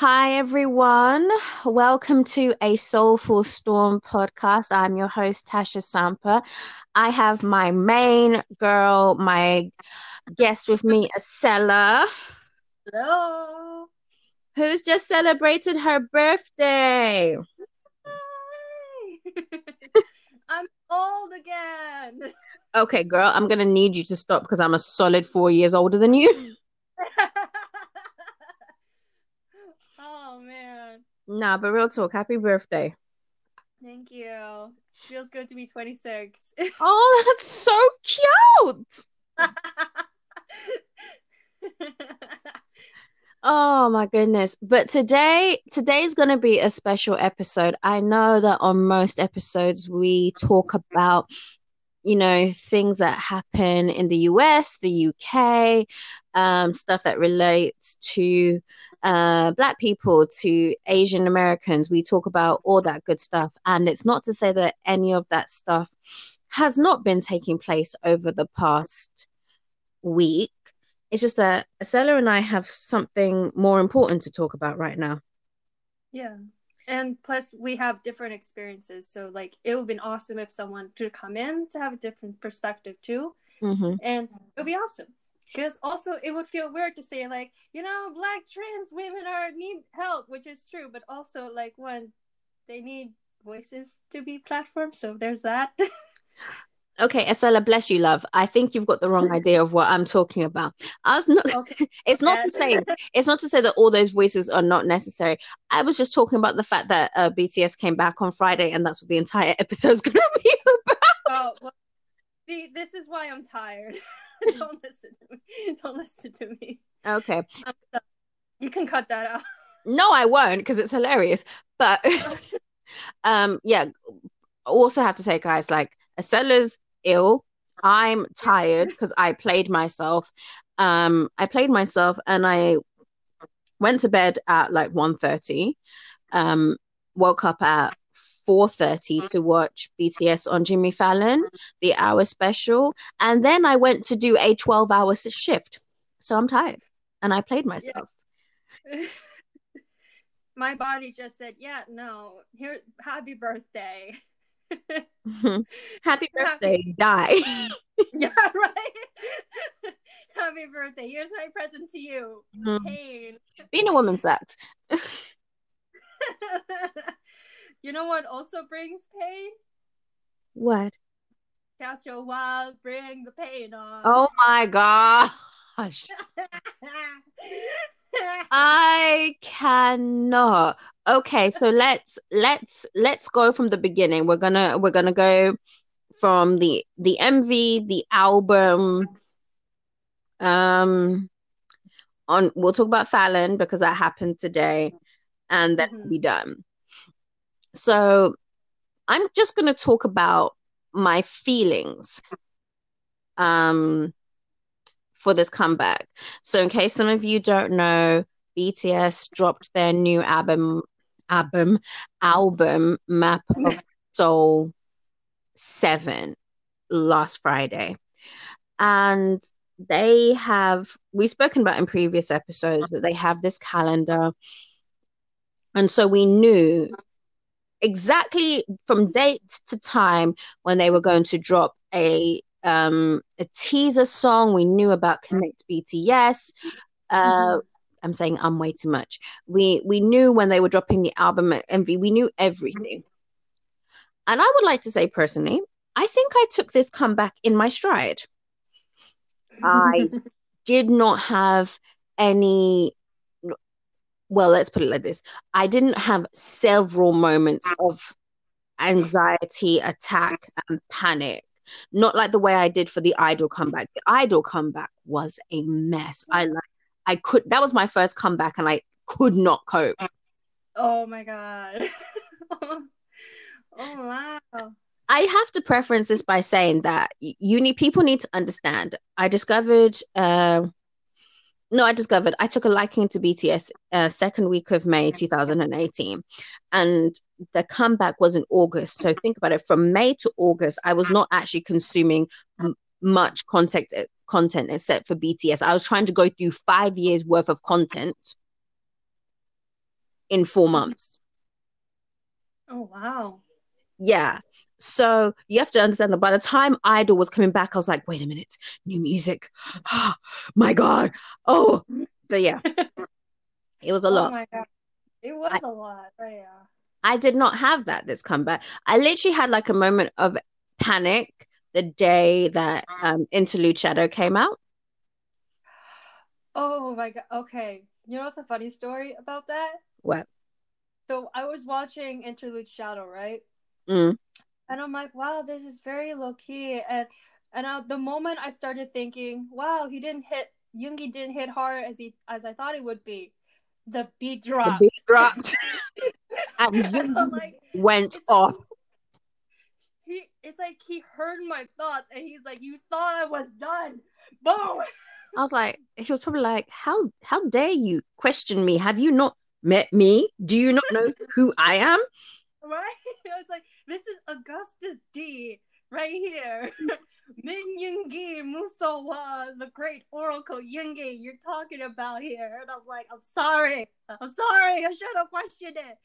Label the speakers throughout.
Speaker 1: Hi, everyone. Welcome to a Soulful Storm podcast. I'm your host, Tasha Sampa. I have my main girl, my guest with me, Acela.
Speaker 2: Hello.
Speaker 1: Who's just celebrated her birthday?
Speaker 2: I'm old again.
Speaker 1: Okay, girl, I'm going to need you to stop because I'm a solid four years older than you.
Speaker 2: oh man.
Speaker 1: Nah, but real talk, happy birthday.
Speaker 2: Thank you. Feels good to be 26.
Speaker 1: Oh, that's so cute. Oh my goodness. But today today's going to be a special episode. I know that on most episodes we talk about you know things that happen in the US, the UK, um, stuff that relates to uh, black people, to Asian Americans. We talk about all that good stuff and it's not to say that any of that stuff has not been taking place over the past week it's just that Acela and I have something more important to talk about right now.
Speaker 2: Yeah. And plus we have different experiences. So like it would have been awesome if someone could come in to have a different perspective too.
Speaker 1: Mm-hmm.
Speaker 2: And it would be awesome. Because also it would feel weird to say like, you know, black trans women are need help, which is true, but also like when they need voices to be platformed. So there's that.
Speaker 1: Okay, Acela, bless you, love. I think you've got the wrong idea of what I'm talking about. I was not.
Speaker 2: Okay.
Speaker 1: it's not to say. It's not to say that all those voices are not necessary. I was just talking about the fact that uh, BTS came back on Friday, and that's what the entire episode is going to be about.
Speaker 2: Oh, well, see, this is why I'm tired. Don't listen to me. Don't listen to me.
Speaker 1: Okay.
Speaker 2: You can cut that out.
Speaker 1: No, I won't because it's hilarious. But um, yeah. Also have to say, guys, like Acela's ill. I'm tired because I played myself. Um, I played myself and I went to bed at like 1.30. Um, woke up at 4.30 to watch BTS on Jimmy Fallon, the hour special. And then I went to do a 12 hour shift. So I'm tired and I played myself.
Speaker 2: Yeah. My body just said, yeah, no, here, happy birthday.
Speaker 1: Happy birthday, die.
Speaker 2: yeah, right. Happy birthday. Here's my present to you.
Speaker 1: Mhm.
Speaker 2: Pain.
Speaker 1: Being a woman sucks.
Speaker 2: you know what also brings pain?
Speaker 1: What?
Speaker 2: Catch a wild, bring the pain on.
Speaker 1: Oh my gosh. I cannot. Okay, so let's let's let's go from the beginning. We're gonna we're gonna go from the the MV, the album. Um, on we'll talk about Fallon because that happened today, and then we'll
Speaker 2: Mhm.
Speaker 1: be done. So I'm just gonna talk about my feelings. Um, for this comeback. So, in case some of you don't know, BTS dropped their new album, album, album, Map of Soul Seven, last Friday, and they have we've spoken about in previous episodes that they have this calendar, and so we knew exactly from date to time when they were going to drop a um a teaser song we knew about connect bts uh
Speaker 2: Mhm.
Speaker 1: i'm saying i'm way too much. We we knew when they were dropping the album at mv we knew everything. And i would like to say personally i think i took this comeback in my stride. I- did not have any well let's put it like this. I didn't have several moments of anxiety attack and panic not like the way i did for the idol comeback the idol comeback was a mess i like i could that was my first comeback and i could not cope
Speaker 2: oh my god. oh wow.
Speaker 1: I have to preference this by saying that you need people need to understand. I discovered, uh, no, I discovered I took a liking to BTS uh, second week of May 2018, and the comeback was in August. So think about it. From May to August, I was not actually consuming m- much content content except for BTS. I was trying to go through five years worth of content in four months.
Speaker 2: Oh wow.
Speaker 1: Yeah. So you have to understand that by the time Idol was coming back, I was like, wait a minute, new music. Oh, my God. Oh. So yeah. It was a
Speaker 2: oh
Speaker 1: lot.
Speaker 2: my god. It was
Speaker 1: I-
Speaker 2: a lot. But yeah.
Speaker 1: I did not have that this comeback. I literally had like a moment of panic the day that um, Interlude Shadow came out.
Speaker 2: Oh my god. Okay. You know what's a funny story about that?
Speaker 1: What?
Speaker 2: So I was watching Interlude Shadow, right?
Speaker 1: Mm.
Speaker 2: And I'm like, wow, this is very low key. And and uh, the moment I started thinking, wow, he didn't hit Yoongi didn't hit hard as he as I thought it would be. The beat dropped.
Speaker 1: The beat dropped and Yoongi
Speaker 2: like,
Speaker 1: went off.
Speaker 2: he it's like he heard my thoughts and he's like, You thought I was done. Boom.
Speaker 1: I was like, he was probably like, how how dare you question me? Have you not met me? Do you not know who I am?
Speaker 2: Right? It's like this is Agust D right here. Min Yoongi Musawa, the great Oracle Yoongi you're talking about here. And I'm like, I'm sorry. I'm sorry. I should have questioned it.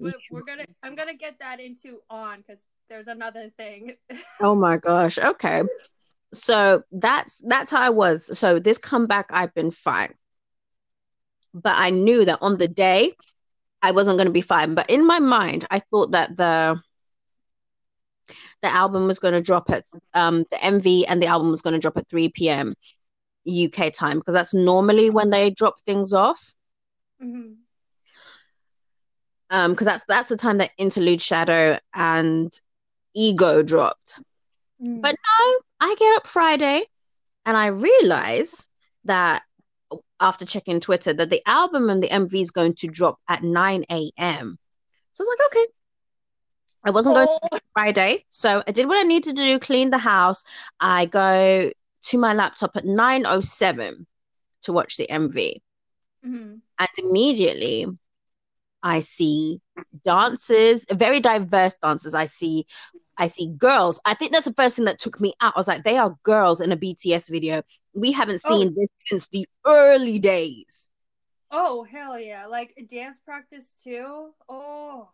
Speaker 2: But we're gonna I'm gonna get that into on because there's another thing.
Speaker 1: Oh my gosh. Okay. So that's that's how I was. So this comeback, I've been fine. But I knew that on the day I wasn't going to be fine. But in my mind, I thought that the the album was going to drop at um the MV and the album was going to drop at 3 p.m. UK time because that's normally when they drop things off.
Speaker 2: Mhm.
Speaker 1: Um, because that's that's the time that Interlude Shadow and Ego dropped.
Speaker 2: Mm.
Speaker 1: But no, I get up Friday and I realize that after checking Twitter that the album and the MV is going to drop at 9 a.m. So I was like, okay. I wasn't going to. Friday. So I did what I needed to do, clean the house. I go to my laptop at 9.07 to watch the MV.
Speaker 2: Mhm.
Speaker 1: And immediately I see dancers, very diverse dancers. I see I see girls. I think that's the first thing that took me out. I was like, they are girls in a BTS video. We haven't
Speaker 2: Oh.
Speaker 1: seen this since the early days.
Speaker 2: Oh hell yeah! Like dance practice too. Oh,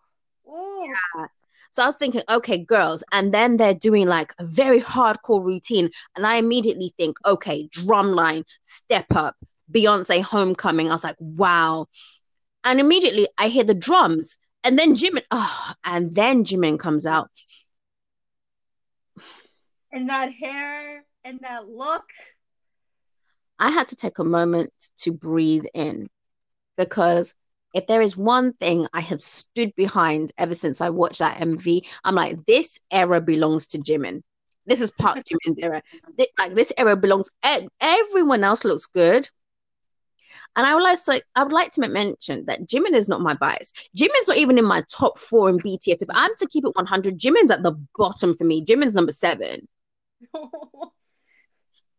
Speaker 2: oh. Yeah.
Speaker 1: So I was thinking, okay, girls, and then they're doing like a very hardcore routine, and I immediately think, okay, drumline, step up, Beyonce homecoming. I was like, wow. And immediately I hear the drums, and then Jimin, oh, and then Jimin comes out.
Speaker 2: And that hair and that look.
Speaker 1: I had to take a moment to breathe in because if there is one thing I have stood behind ever since I watched that MV, I'm like, this era belongs to Jimin. This is Park Jimin's era. Thi- Like this era belongs. Everyone else looks good, and I would like to, I would like to mention that Jimin is not my bias. Jimin's not even in my top four in BTS. If I'm to keep it 100, Jimin's at the bottom for me. Jimin's number seven.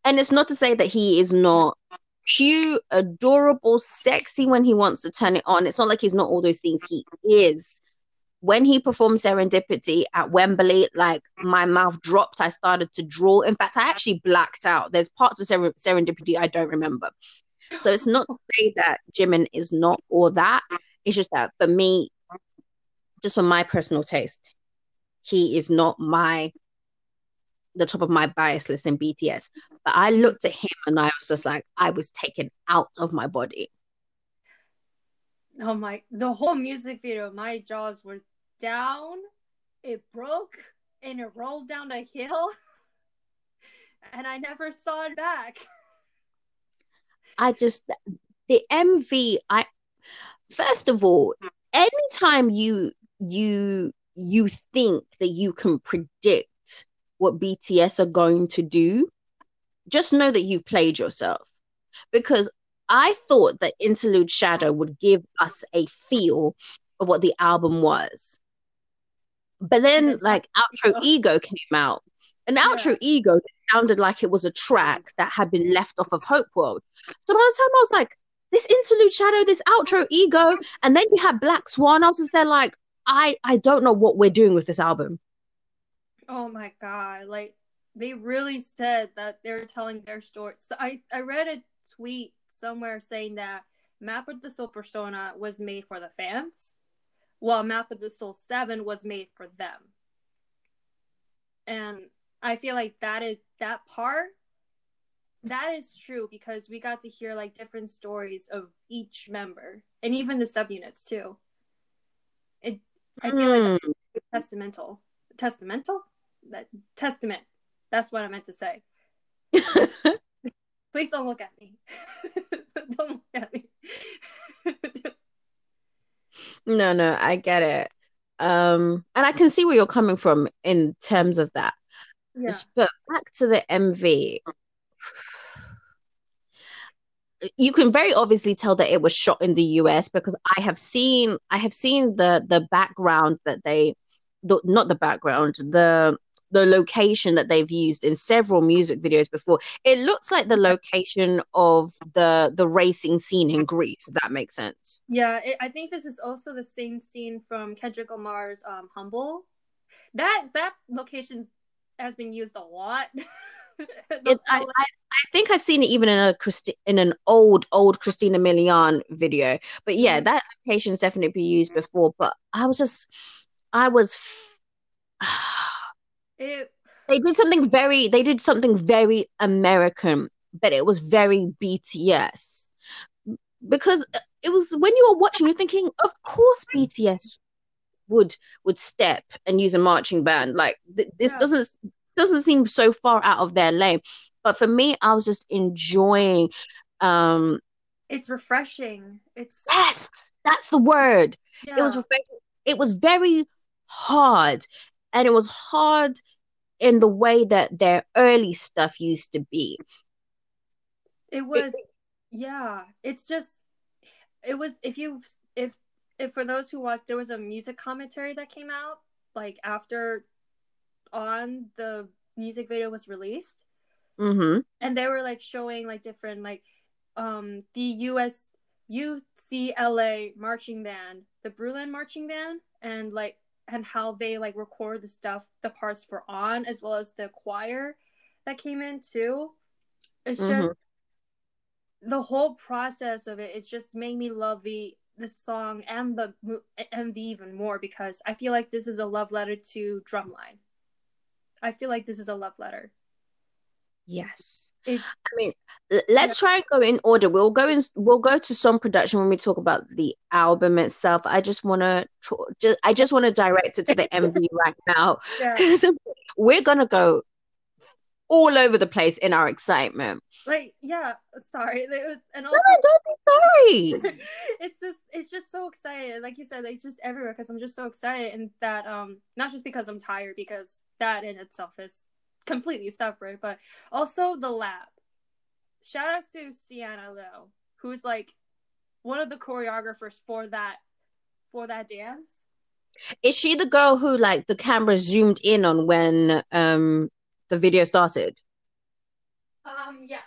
Speaker 1: And it's not to say that he is not cute, adorable, sexy when he wants to turn it on. It's not like he's not all those things. He is. When he performed Serendipity at Wembley, like my mouth dropped. I started to draw. In fact, I actually blacked out. There's parts of Seren- Serendipity I don't remember. So it's not to say that Jimin is not all that. It's just that for me, just for my personal taste, he is not my the top of my bias list in BTS. But I looked at him and I was just like, I was taken out of my body.
Speaker 2: oh my! The whole music video, my jaws were down. It broke and it rolled down a hill, and I never saw it back.
Speaker 1: I just the MV. I first of all, anytime you you you think that you can predict what BTS are going to do, just know that you've played yourself. Because I thought that Interlude Shadow would give us a feel of what the album was. But then,
Speaker 2: then
Speaker 1: like, Outro Ego came out, and Outro Ego sounded like it was a track that had been left off of Hope World. So by the time I was like, this Interlude Shadow, this Outro Ego, and then you have Black Swan, I was just there like, I, I don't know what we're doing with this album.
Speaker 2: Oh my god! Like they really said that they're telling their story. So I I read a tweet somewhere saying that Map of the Soul Persona was made for the fans, while Map of the Soul 7 was made for them. And I feel like that is that part that is true because we got to hear like different stories of each member and even the subunits too. It I feel mm. like hmm. testamental. Testamental? That testament. That's what I meant to say. Please don't look at me. don't look at me.
Speaker 1: no, no, I get it. Um, and I can see where you're coming from in terms of that. Yeah. But back to the MV, you can very obviously tell that it was shot in the US because I have seen I have seen the the background that they the, not the background the the location that they've used in several music videos before. It looks like the location of the the racing scene in Grease. If that makes sense.
Speaker 2: Yeah, it, I think this is also the same scene from Kendrick Lamar's um, "Humble." That that location has been used a lot.
Speaker 1: it, I, I, I, think I've seen it even in a Christi- in an old old Christina Milian video. But yeah, mm-hmm. that location has definitely been used before. But I was just, I was.
Speaker 2: it,
Speaker 1: they did something very. They did something very American, but it was very BTS because it was when you were watching, you're thinking, of course BTS would would step and use a marching band. Like th- this yeah. doesn't doesn't seem so far out of their lane. But for me, I was just enjoying um
Speaker 2: it's refreshing. It's
Speaker 1: yes, that's the word. Yeah. It was refreshing. It was very hard. And it was hard in the way that their early stuff used to be.
Speaker 2: It was it, yeah. It's just it was if you if if for those who watched there was a music commentary that came out like after on the music video was released.
Speaker 1: Mm-hmm.
Speaker 2: And they were like showing like different like um the US UCLA marching band, the Bruin marching band, and like and how they like record the stuff, the parts for on, as well as the choir that came in too. It's just mm-hmm. the whole process of it. It's just made me love the the song and the and the even more because I feel like this is a love letter to Drumline. I feel like this is a love letter.
Speaker 1: Yes. It, I mean, let's yeah. try and go in order. We'll go in. We'll go to song production when we talk about the album itself. I just want to. Just, I just want to direct it to the MV right now yeah. we're gonna go all over the place in our excitement.
Speaker 2: Like, yeah, sorry. It was, and also,
Speaker 1: no, don't be sorry.
Speaker 2: it's just, it's just so excited. Like you said, it's just everywhere because I'm just so excited, and that, um, not just because I'm tired, because that in itself is completely separate, but also the lab. Shout outs to Sienna though, who's like one of the choreographers for that, for that dance.
Speaker 1: Is she the girl who like the camera zoomed in on when um the video started?
Speaker 2: Um, yeah.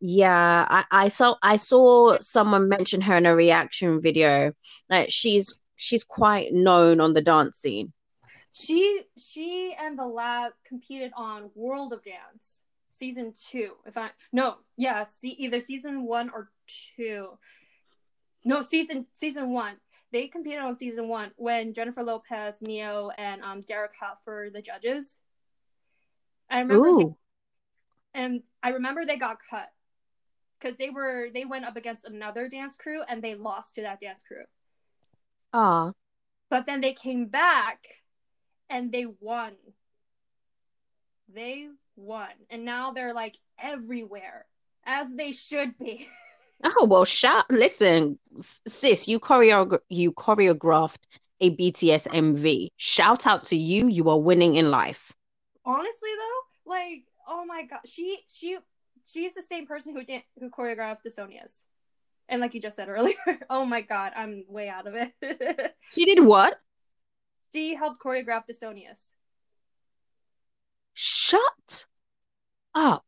Speaker 1: Yeah, I, I saw I saw someone mention her in a reaction video. Like she's she's quite known on the dance scene.
Speaker 2: She she and the lab competed on World of Dance season two. If I no, yeah, see either season one or two. No, season season one. They competed on season one when Jennifer Lopez, Ne-Yo, and um Derek Hough for the judges. I remember, they, and I remember they got cut because they were they went up against another dance crew and they lost to that dance crew.
Speaker 1: Ah.
Speaker 2: But then they came back and they won. They won. And now they're like everywhere as they should be.
Speaker 1: oh well shout listen sis you choreo you choreographed a BTS MV. Shout out to you. You are winning in life
Speaker 2: honestly though, like oh my god, she she she's the same person who did who choreographed the Sonias, And like you just said earlier, oh my god, I'm way out of it.
Speaker 1: she did what?
Speaker 2: She helped choreograph the Sonias.
Speaker 1: Shut up.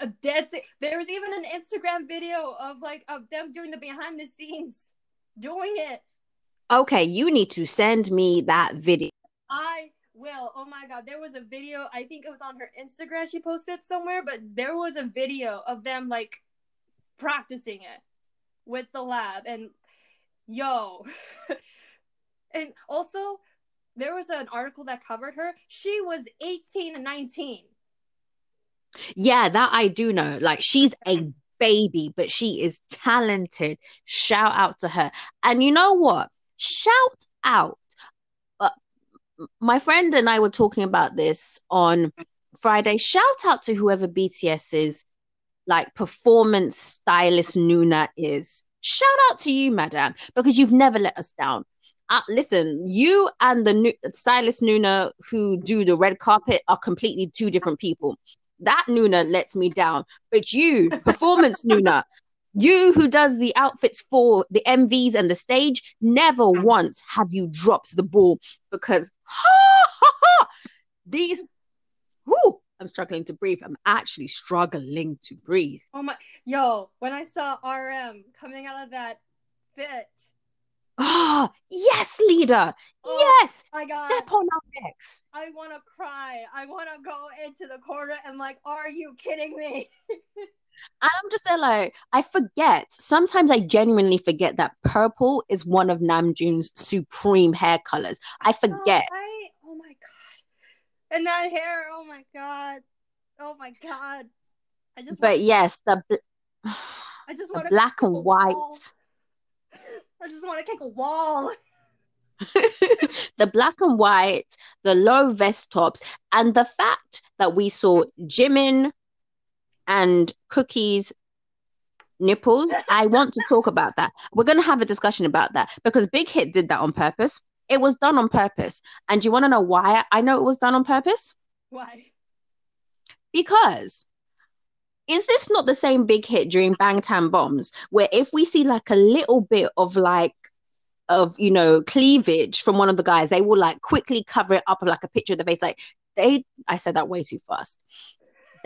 Speaker 2: A dead se- there was even an Instagram video of like of them doing the behind the scenes doing it.
Speaker 1: Okay, you need to send me that video.
Speaker 2: I Will, oh my god, there was a video, I think it was on her Instagram she posted somewhere, but there was a video of them like practicing it. with the lab and yo. And also there was an article that covered her. She was 18 and 19
Speaker 1: yeah that i do know. Like she's a baby but she is talented. Shout out to her. And you know what? Shout out my friend and i were talking about this on friday. Shout out to whoever bts's like performance stylist nuna is. Shout out to you madam because you've never let us down. Uh, listen, you and the new stylist Nuna who do the red carpet are completely two different people. That Nuna lets me down, but you, performance Nuna, you who does the outfits for the MVs and the stage, never once have you dropped the ball because ha ha ha these whoo, I'm struggling to breathe. I'm actually struggling to breathe.
Speaker 2: Oh my yo, when I saw RM coming out of that fit
Speaker 1: Ah, oh, yes, leader. Oh, yes. Step on our necks.
Speaker 2: I want to cry. I want to go into the corner and like, are you kidding me?
Speaker 1: and I'm just there like, I forget. Sometimes I genuinely forget that purple is one of Namjoon's supreme hair colors. I forget.
Speaker 2: Oh, I, oh my god. And that hair, oh my god. Oh my god.
Speaker 1: I just But yes, the bl-
Speaker 2: I just want
Speaker 1: black and white.
Speaker 2: I just want to kick a wall.
Speaker 1: the black and white, the low vest tops, and the fact that we saw Jimin and Cookie's nipples. I want to talk about that. We're going to have a discussion about that because Big Hit did that on purpose. It was done on purpose. And do you want to know why I know it was done on purpose?
Speaker 2: Why?
Speaker 1: Because is this not the same big hit during Bangtan Bombs, where if we see like a little bit of like of you know cleavage from one of the guys, they will like quickly cover it up with like a picture of the face. Like they, I said that way too fast.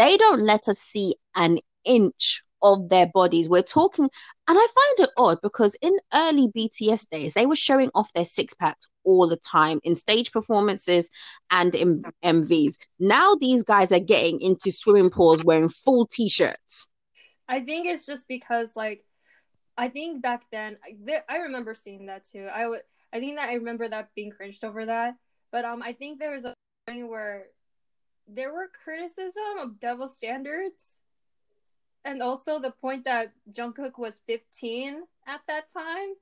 Speaker 1: They don't let us see an inch of their bodies. We're talking, and I find it odd because in early BTS days, they were showing off their six packs all the time in stage performances and in MVs. Now these guys are getting into swimming pools wearing full t shirts.
Speaker 2: I think it's just because, like, I think back then, I remember seeing that too. I would, I think that I remember that being cringed over that. But um, I think there was a point where there were criticism of double standards and also the point that Jungkook was 15 at that time,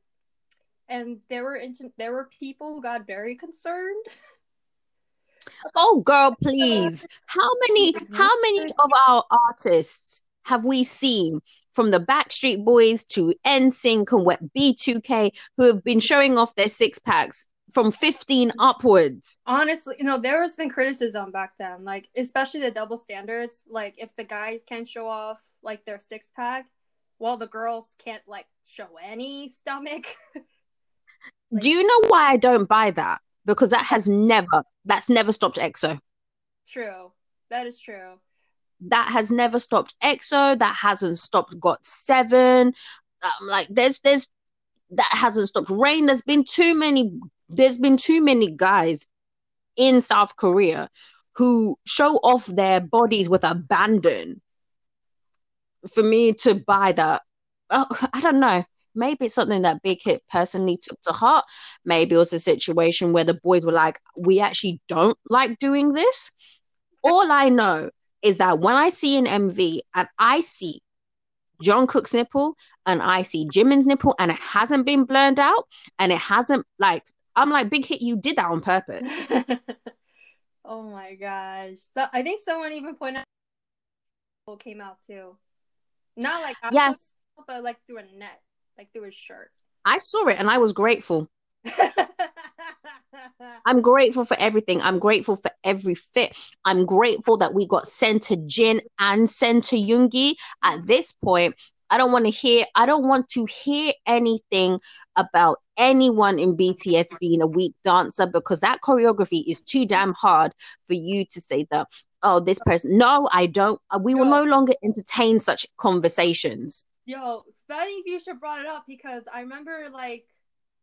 Speaker 2: and there were inter- there were people who got very concerned.
Speaker 1: oh, girl, please! How many how many of our artists have we seen from the Backstreet Boys to NSYNC and what B2K who have been showing off their six packs from 15 upwards.
Speaker 2: Honestly, you know, there has been criticism back then, like especially the double standards. Like if the guys can't show off like their six pack, while the girls can't like show any stomach.
Speaker 1: like, Do you know why I don't buy that? Because that has never that's never stopped EXO.
Speaker 2: True. That is true.
Speaker 1: That has never stopped EXO. That hasn't stopped GOT7. Um, like there's there's that hasn't stopped rain. There's been too many there's been too many guys in South Korea who show off their bodies with abandon for me to buy that. Oh, I don't know. Maybe it's something that Big Hit personally took to heart. Maybe it was a situation where the boys were like, we actually don't like doing this. All I know is that when I see an MV and I see Jungkook's nipple and I see Jimin's nipple and it hasn't been blurred out and it hasn't like I'm like, big hit, you did that on purpose.
Speaker 2: oh my gosh. So I think someone even pointed out came out too. Not like
Speaker 1: yes,
Speaker 2: but like through a net, like through his shirt.
Speaker 1: I saw it and I was grateful. I'm grateful for everything. I'm grateful for every fit. I'm grateful that we got center Jin and center Yoongi. At this point, I don't want to hear I don't want to hear anything about anyone in BTS being a weak dancer because that choreography is too damn hard for you to say that oh this person no I don't uh, we will no longer entertain such conversations.
Speaker 2: Yo, funny you should brought it up because I remember like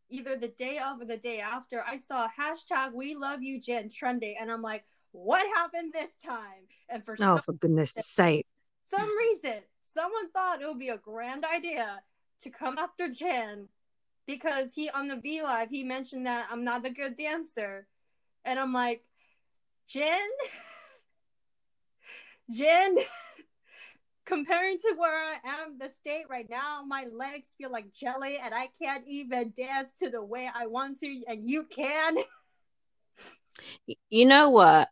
Speaker 2: either the day of or the day after I saw hashtag we love you Jin trending and I'm like what happened this time? And for
Speaker 1: oh, for goodness sake.
Speaker 2: Some reason someone thought it would be a grand idea to come after Jin because he on the V Live he mentioned that I'm not a good dancer. And I'm like, Jin, Jin, comparing to where I am, the state right now, my legs feel like jelly and I can't even dance to the way I want to, and you can.
Speaker 1: You know what?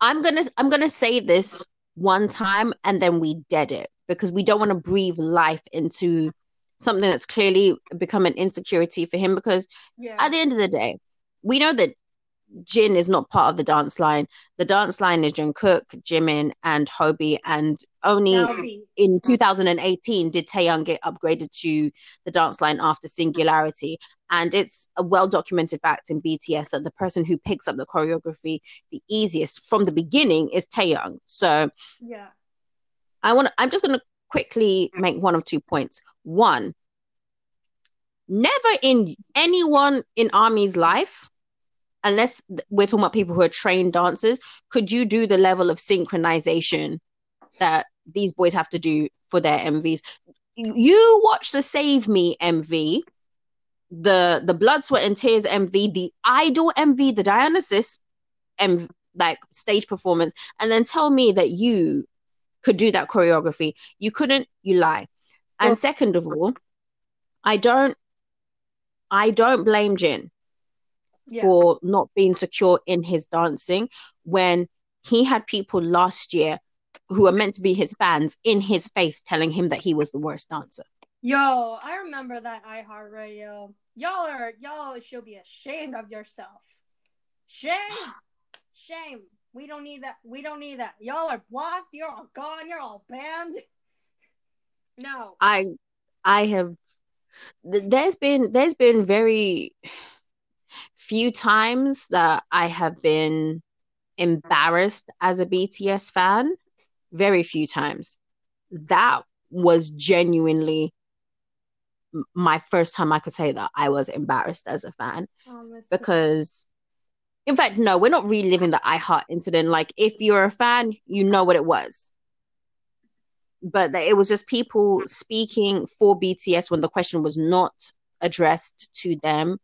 Speaker 1: I'm gonna I'm gonna say this one time and then we dead it because we don't want to breathe life into something that's clearly become an insecurity for him because yeah. at the end of the day we know that Jin is not part of the dance line. The dance line is Jungkook, Jimin, and Hobi, and only in 2018 did Taehyung get upgraded to the dance line after Singularity. And it's a well documented fact in BTS that the person who picks up the choreography the easiest from the beginning is Taehyung. So
Speaker 2: yeah,
Speaker 1: I want. I'm just going to quickly mm. make one of two points. One, never in anyone in Army's life unless we're talking about people who are trained dancers, could you do the level of synchronization that these boys have to do for their MVs? You watch the Save Me MV, the the Blood, Sweat, and Tears MV, the Idol MV, the Dionysus MV, like stage performance, and then tell me that you could do that choreography. You couldn't, you lie. And second of all, I don't I don't blame Jin yeah. for not being secure in his dancing when he had people last year who are meant to be his fans in his face telling him that he was the worst dancer.
Speaker 2: Yo, I remember that iHeartRadio. Y'all are y'all should be ashamed of yourself. Shame. Shame. We don't need that. We don't need that. Y'all are blocked. You're all gone. You're all banned. No.
Speaker 1: I I have there's been there's been very few times that I have been embarrassed as a BTS fan. Very few times. That was genuinely my first time I could say that I was embarrassed as a fan oh, because in fact no we're not reliving the iHeart incident. Like if you're a fan you know what it was. But it was just people speaking for BTS when the question was not addressed to them.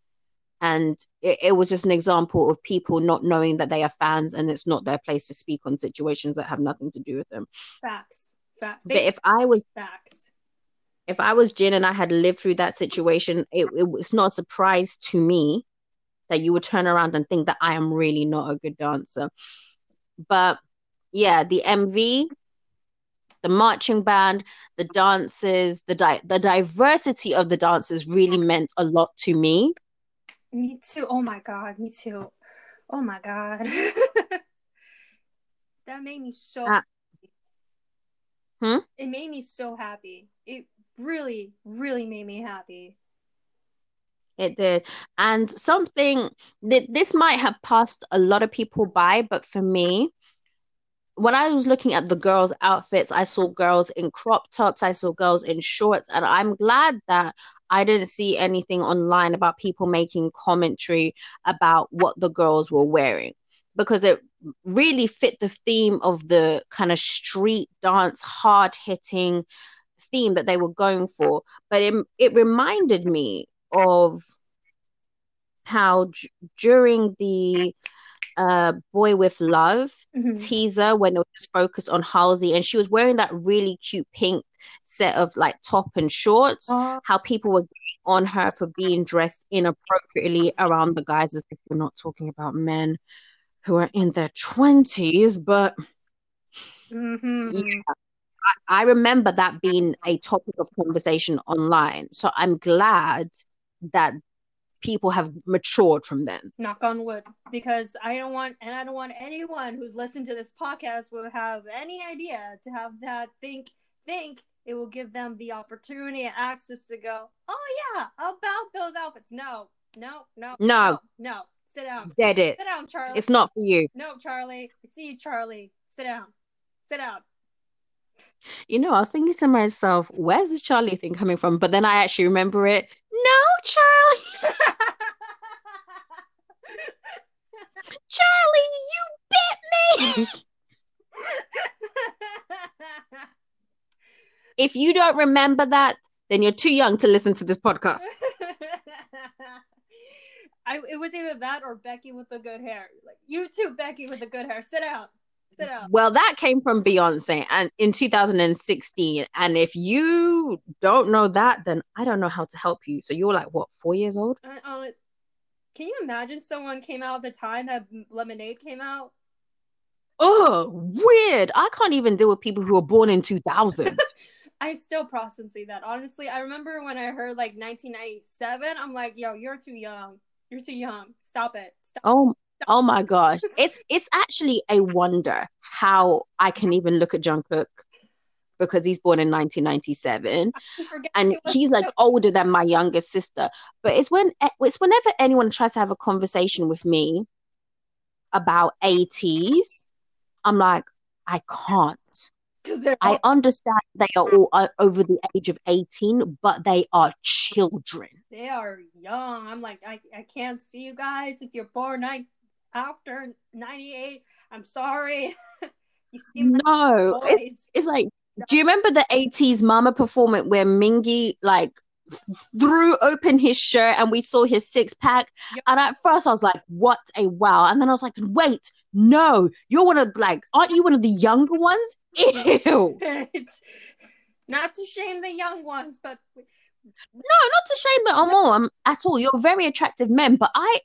Speaker 1: And it, it, was just an example of people not knowing that they are fans and it's not their place to speak on situations that have nothing to do with them.
Speaker 2: Facts. Facts
Speaker 1: but if i was
Speaker 2: facts.
Speaker 1: if i was jin and i had lived through that situation it, it was not a surprise to me that you would turn around and think that i am really not a good dancer but yeah the mv the marching band, the dances, the di- the diversity of the dances really meant a lot to me.
Speaker 2: Me too. Oh my god, me too. Oh my god. that made me so uh,
Speaker 1: hmm?
Speaker 2: It made me so happy. It really, really made me happy.
Speaker 1: It did. And something that this might have passed a lot of people by, but for me, when I was looking at the girls' outfits, I saw girls in crop tops, I saw girls in shorts, and I'm glad that I didn't see anything online about people making commentary about what the girls were wearing because it really fit the theme of the kind of street dance, hard hitting theme that they were going for. But it, it reminded me of how d- during the uh, Boy with love mm-hmm. teaser when it was focused on Halsey and she was wearing that really cute pink set of like top and shorts. Oh. How people were on her for being dressed inappropriately around the guys as if we're not talking about men who are in their 20s, but
Speaker 2: mm-hmm. yeah,
Speaker 1: I, I remember that being a topic of conversation online. So I'm glad that people have matured from then.
Speaker 2: Knock on wood, because I don't want, and I don't want anyone who's listened to this podcast will have any idea to have that think think it will give them the opportunity and access to go. Oh yeah, about those outfits. No, no, no,
Speaker 1: no, no.
Speaker 2: no. Sit down.
Speaker 1: Dead it.
Speaker 2: Sit down, Charlie.
Speaker 1: It's not for you.
Speaker 2: No, Charlie. I see you, Charlie. Sit down. Sit down.
Speaker 1: You know, I was thinking to myself, where's this Charlie thing coming from? But then I actually remember it. No, Charlie. Charlie, you bit me. if you don't remember that, then you're too young to listen to this podcast.
Speaker 2: I it was either that or Becky with the good hair. Like you too, Becky with the good hair. Sit down.
Speaker 1: Well, that came from Beyonce and in 2016. And if you don't know that, then I don't know how to help you. So you're like what, four years old?
Speaker 2: Uh, uh, can you imagine someone came out at the time that Lemonade came out?
Speaker 1: Oh, weird. I can't even deal with people who were born in 2000.
Speaker 2: I'm still processing that. Honestly, I remember when I heard like 1997, I'm like, yo, you're too young. You're too young. Stop it. Stop.
Speaker 1: Oh, oh my gosh. It's it's actually a wonder how I can even look at Jungkook because he's born in 1997 and he's like older than my youngest sister. But it's when it's whenever anyone tries to have a conversation with me about 80s, I'm like, I can't. I understand they are all uh, over the age of 18, but they are children.
Speaker 2: They are young. I'm like, I, I can't see you guys. If you're born ni- after 98, I'm sorry.
Speaker 1: no, it's, it's like, do you remember the 80s mama performance where mingy like threw open his shirt and we saw his six pack? Yep. And at first I was like, what a wow. And then I was like, wait, no, you're one of like, aren't you one of the younger ones? Ew.
Speaker 2: it's not to shame the young ones, but no,
Speaker 1: not to shame the um, at all. You're very attractive men, but I,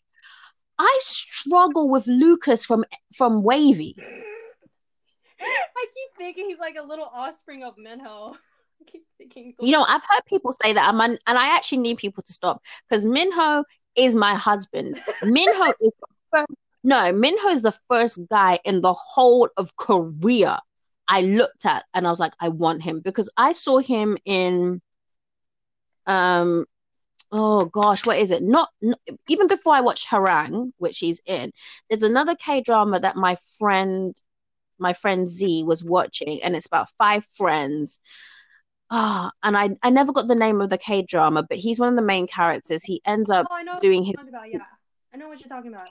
Speaker 1: I struggle with Lucas from from WayV.
Speaker 2: I keep thinking he's like a little offspring of Minho.
Speaker 1: Thinking. You know, I've heard people say that, I'm, and I actually need people to stop because Minho is my husband. Minho is no, Minho is the first guy in the whole of Korea I looked at and I was like, I want him because I saw him in um oh gosh, what is it? Not, not even before I watched Hwarang, which he's in, there's another K drama that my friend my friend Z was watching, and it's about five friends. Ah, oh, and I I never got the name of the K drama, but he's one of the main characters. He ends up oh, doing his.
Speaker 2: About, yeah, I know what you're talking about.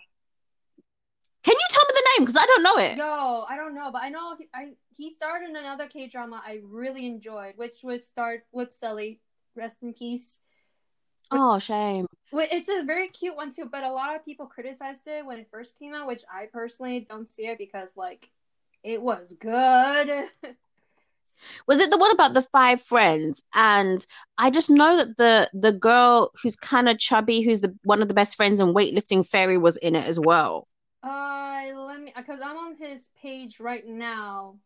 Speaker 1: Can you tell me the name? Because I don't know it.
Speaker 2: No, I don't know, but I know he, I, he starred in another K drama I really enjoyed, which was starred with Sulli. Rest in peace.
Speaker 1: Oh, shame.
Speaker 2: It's a very cute one too, but a lot of people criticized it when it first came out, which I personally don't see it because like it was good.
Speaker 1: was it the one about the five friends? And I just know that the the girl who's kind of chubby, who's the one of the best friends in weightlifting fairy was in it as well.
Speaker 2: Uh, let me because I'm on his page right now.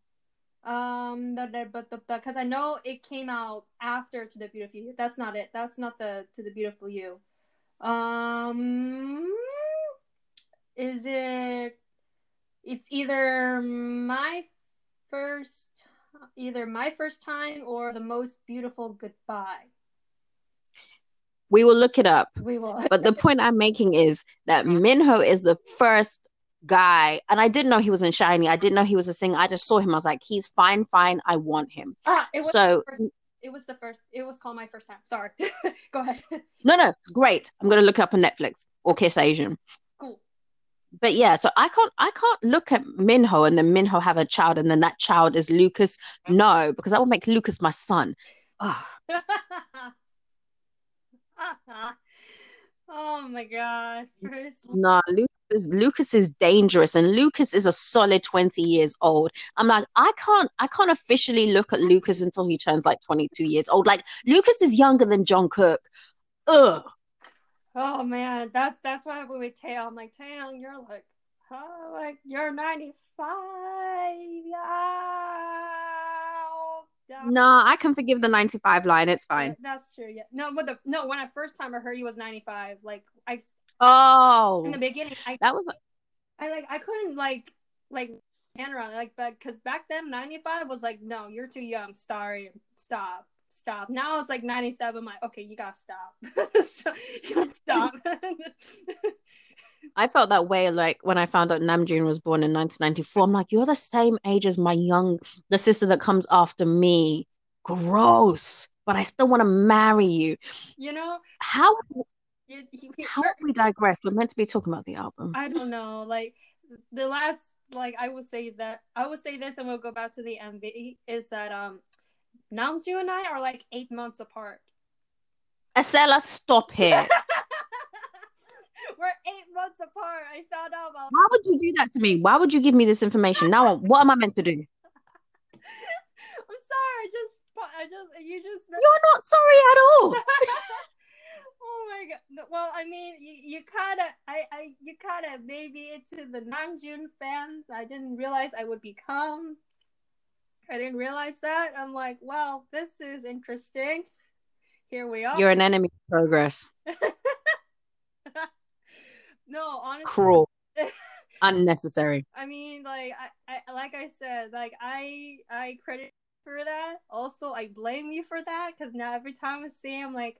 Speaker 2: Um, but because I know it came out after to the beautiful you. That's not it. That's not the to the beautiful you. Um, is it? It's either my first, either my first time or the most beautiful goodbye.
Speaker 1: We will look it up.
Speaker 2: We will.
Speaker 1: but the point I'm making is that Minho is the first guy, and I didn't know he was in SHINee. I didn't know he was a singer. I just saw him. I was like, he's fine, fine. I want him.
Speaker 2: Ah, it so. it was the first. It was called my first time. Sorry. Go ahead.
Speaker 1: No, no, great. I'm gonna look up on Netflix or Kiss Asian.
Speaker 2: Cool.
Speaker 1: But yeah, so I can't I can't look at Minho and then Minho have a child and then that child is Lucas. No, because that would make Lucas my son. Oh.
Speaker 2: oh my god. First...
Speaker 1: No, Lucas, Lucas is dangerous and Lucas is a solid 20 years old. I'm like, I can't I can't officially look at Lucas until he turns like 22 years old. Like Lucas is younger than Jungkook. Ugh.
Speaker 2: Oh man, that's that's why we with Taeyong. I'm like, Taeyong, you're like, oh, like you're 95.
Speaker 1: No, I can forgive the 95 line. It's fine.
Speaker 2: That's true. Yeah. No, but the no, when I first time I heard he was 95, like I
Speaker 1: Oh.
Speaker 2: In the beginning, I
Speaker 1: That was
Speaker 2: I like I couldn't like like hand around like but cuz back then 95 was like no, you're too young. Sorry. Stop. Stop. Now it's like 97. I'm like, okay, you gotta stop. so, you gotta stop.
Speaker 1: I felt that way like when I found out Namjoon was born in 1994. I'm like, you're the same age as my young, the sister that comes after me. Gross. But I still want to marry you.
Speaker 2: You know
Speaker 1: how? You, how have we digressed? We're meant to be talking about the album.
Speaker 2: I don't know. Like the last, like I will say that I will say this, and we'll go back to the MV. Is that um Namjoon and I are like eight months apart.
Speaker 1: Estella, stop it.
Speaker 2: We're eight months apart. I found out about.
Speaker 1: Why would you do that to me? Why would you give me this information? Now, what am I meant to do?
Speaker 2: I'm sorry. I just, I just, you just.
Speaker 1: You're not sorry at all.
Speaker 2: Oh my god. Well, I mean, you, you kind of, I, I, you kind of maybe into the Namjoon fans. I didn't realize I would become. I didn't realize that. I'm like, well, this is interesting. Here we are.
Speaker 1: You're an enemy of progress.
Speaker 2: no, honestly.
Speaker 1: Cruel. Unnecessary.
Speaker 2: I mean, like I, I, like I said, like I, I credit you for that. Also, I blame you for that because now every time I see him, like,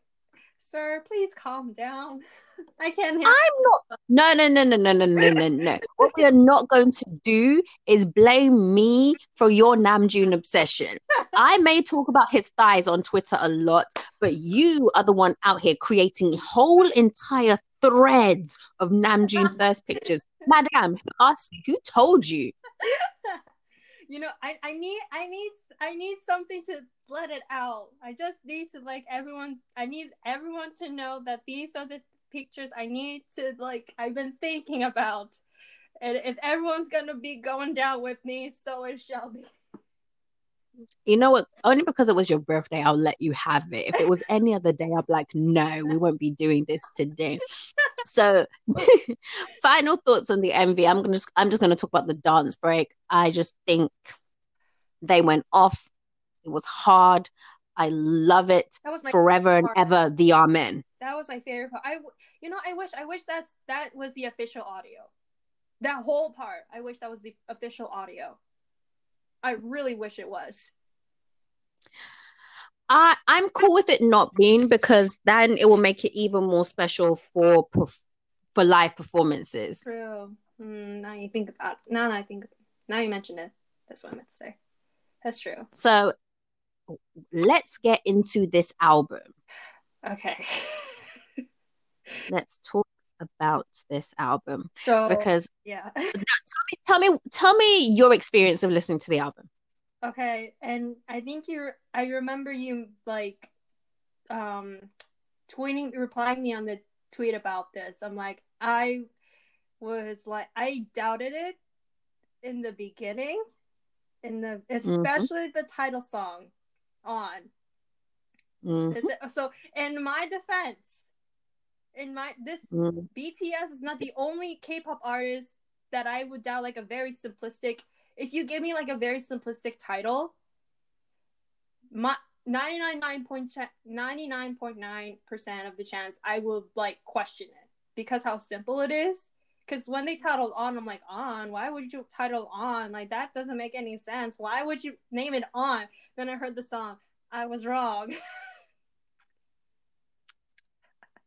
Speaker 2: sir, please calm down. I can't hear.
Speaker 1: I'm not. No, no, no, no, no, no, no, no, no. What we are not going to do is blame me for your Namjoon obsession. I may talk about his thighs on Twitter a lot, but you are the one out here creating whole entire threads of Namjoon thirst pictures. Madam, who asked you? Who told you?
Speaker 2: You know, I, I need, I need, I need something to let it out. I just need to like everyone. I need everyone to know that these are the pictures I need to like. I've been thinking about, and if everyone's gonna be going down with me, so it shall be.
Speaker 1: You know what? Only because it was your birthday, I'll let you have it. If it was any other day, I'd be like, no, we won't be doing this today. so, final thoughts on the MV. I'm gonna just, I'm just gonna talk about the dance break. I just think they went off. It was hard. I love it
Speaker 2: That was my
Speaker 1: forever and ever. The Amen.
Speaker 2: That was my favorite part. I, you know, I wish, I wish that's that was the official audio. That whole part, I wish that was the official audio. I really wish it was.
Speaker 1: I I'm cool with it not being because then it will make it even more special for for live performances.
Speaker 2: True. Mm, now you think about. Now that I think. Now you mentioned it. That's what I meant to say. That's true.
Speaker 1: So let's get into this album.
Speaker 2: Okay.
Speaker 1: Let's talk about this album
Speaker 2: So
Speaker 1: because
Speaker 2: yeah.
Speaker 1: tell me, tell me tell me your experience of listening to the album.
Speaker 2: Okay, and I think you. I remember you like, um, tweeting, replying me on the tweet about this. I'm like, I was like, I doubted it in the beginning, in the especially the title song, on.
Speaker 1: Mm,
Speaker 2: Is it, so in my defense, in my this
Speaker 1: mm,
Speaker 2: BTS is not the only K-pop artist that I would doubt like a very simplistic. If you give me like a very simplistic title, my 99.9% of the chance I will like question it because how simple it is. Because when they titled on, I'm like, on, why would you title on? Like, that doesn't make any sense. Why would you name it on? Then I heard the song. I was wrong.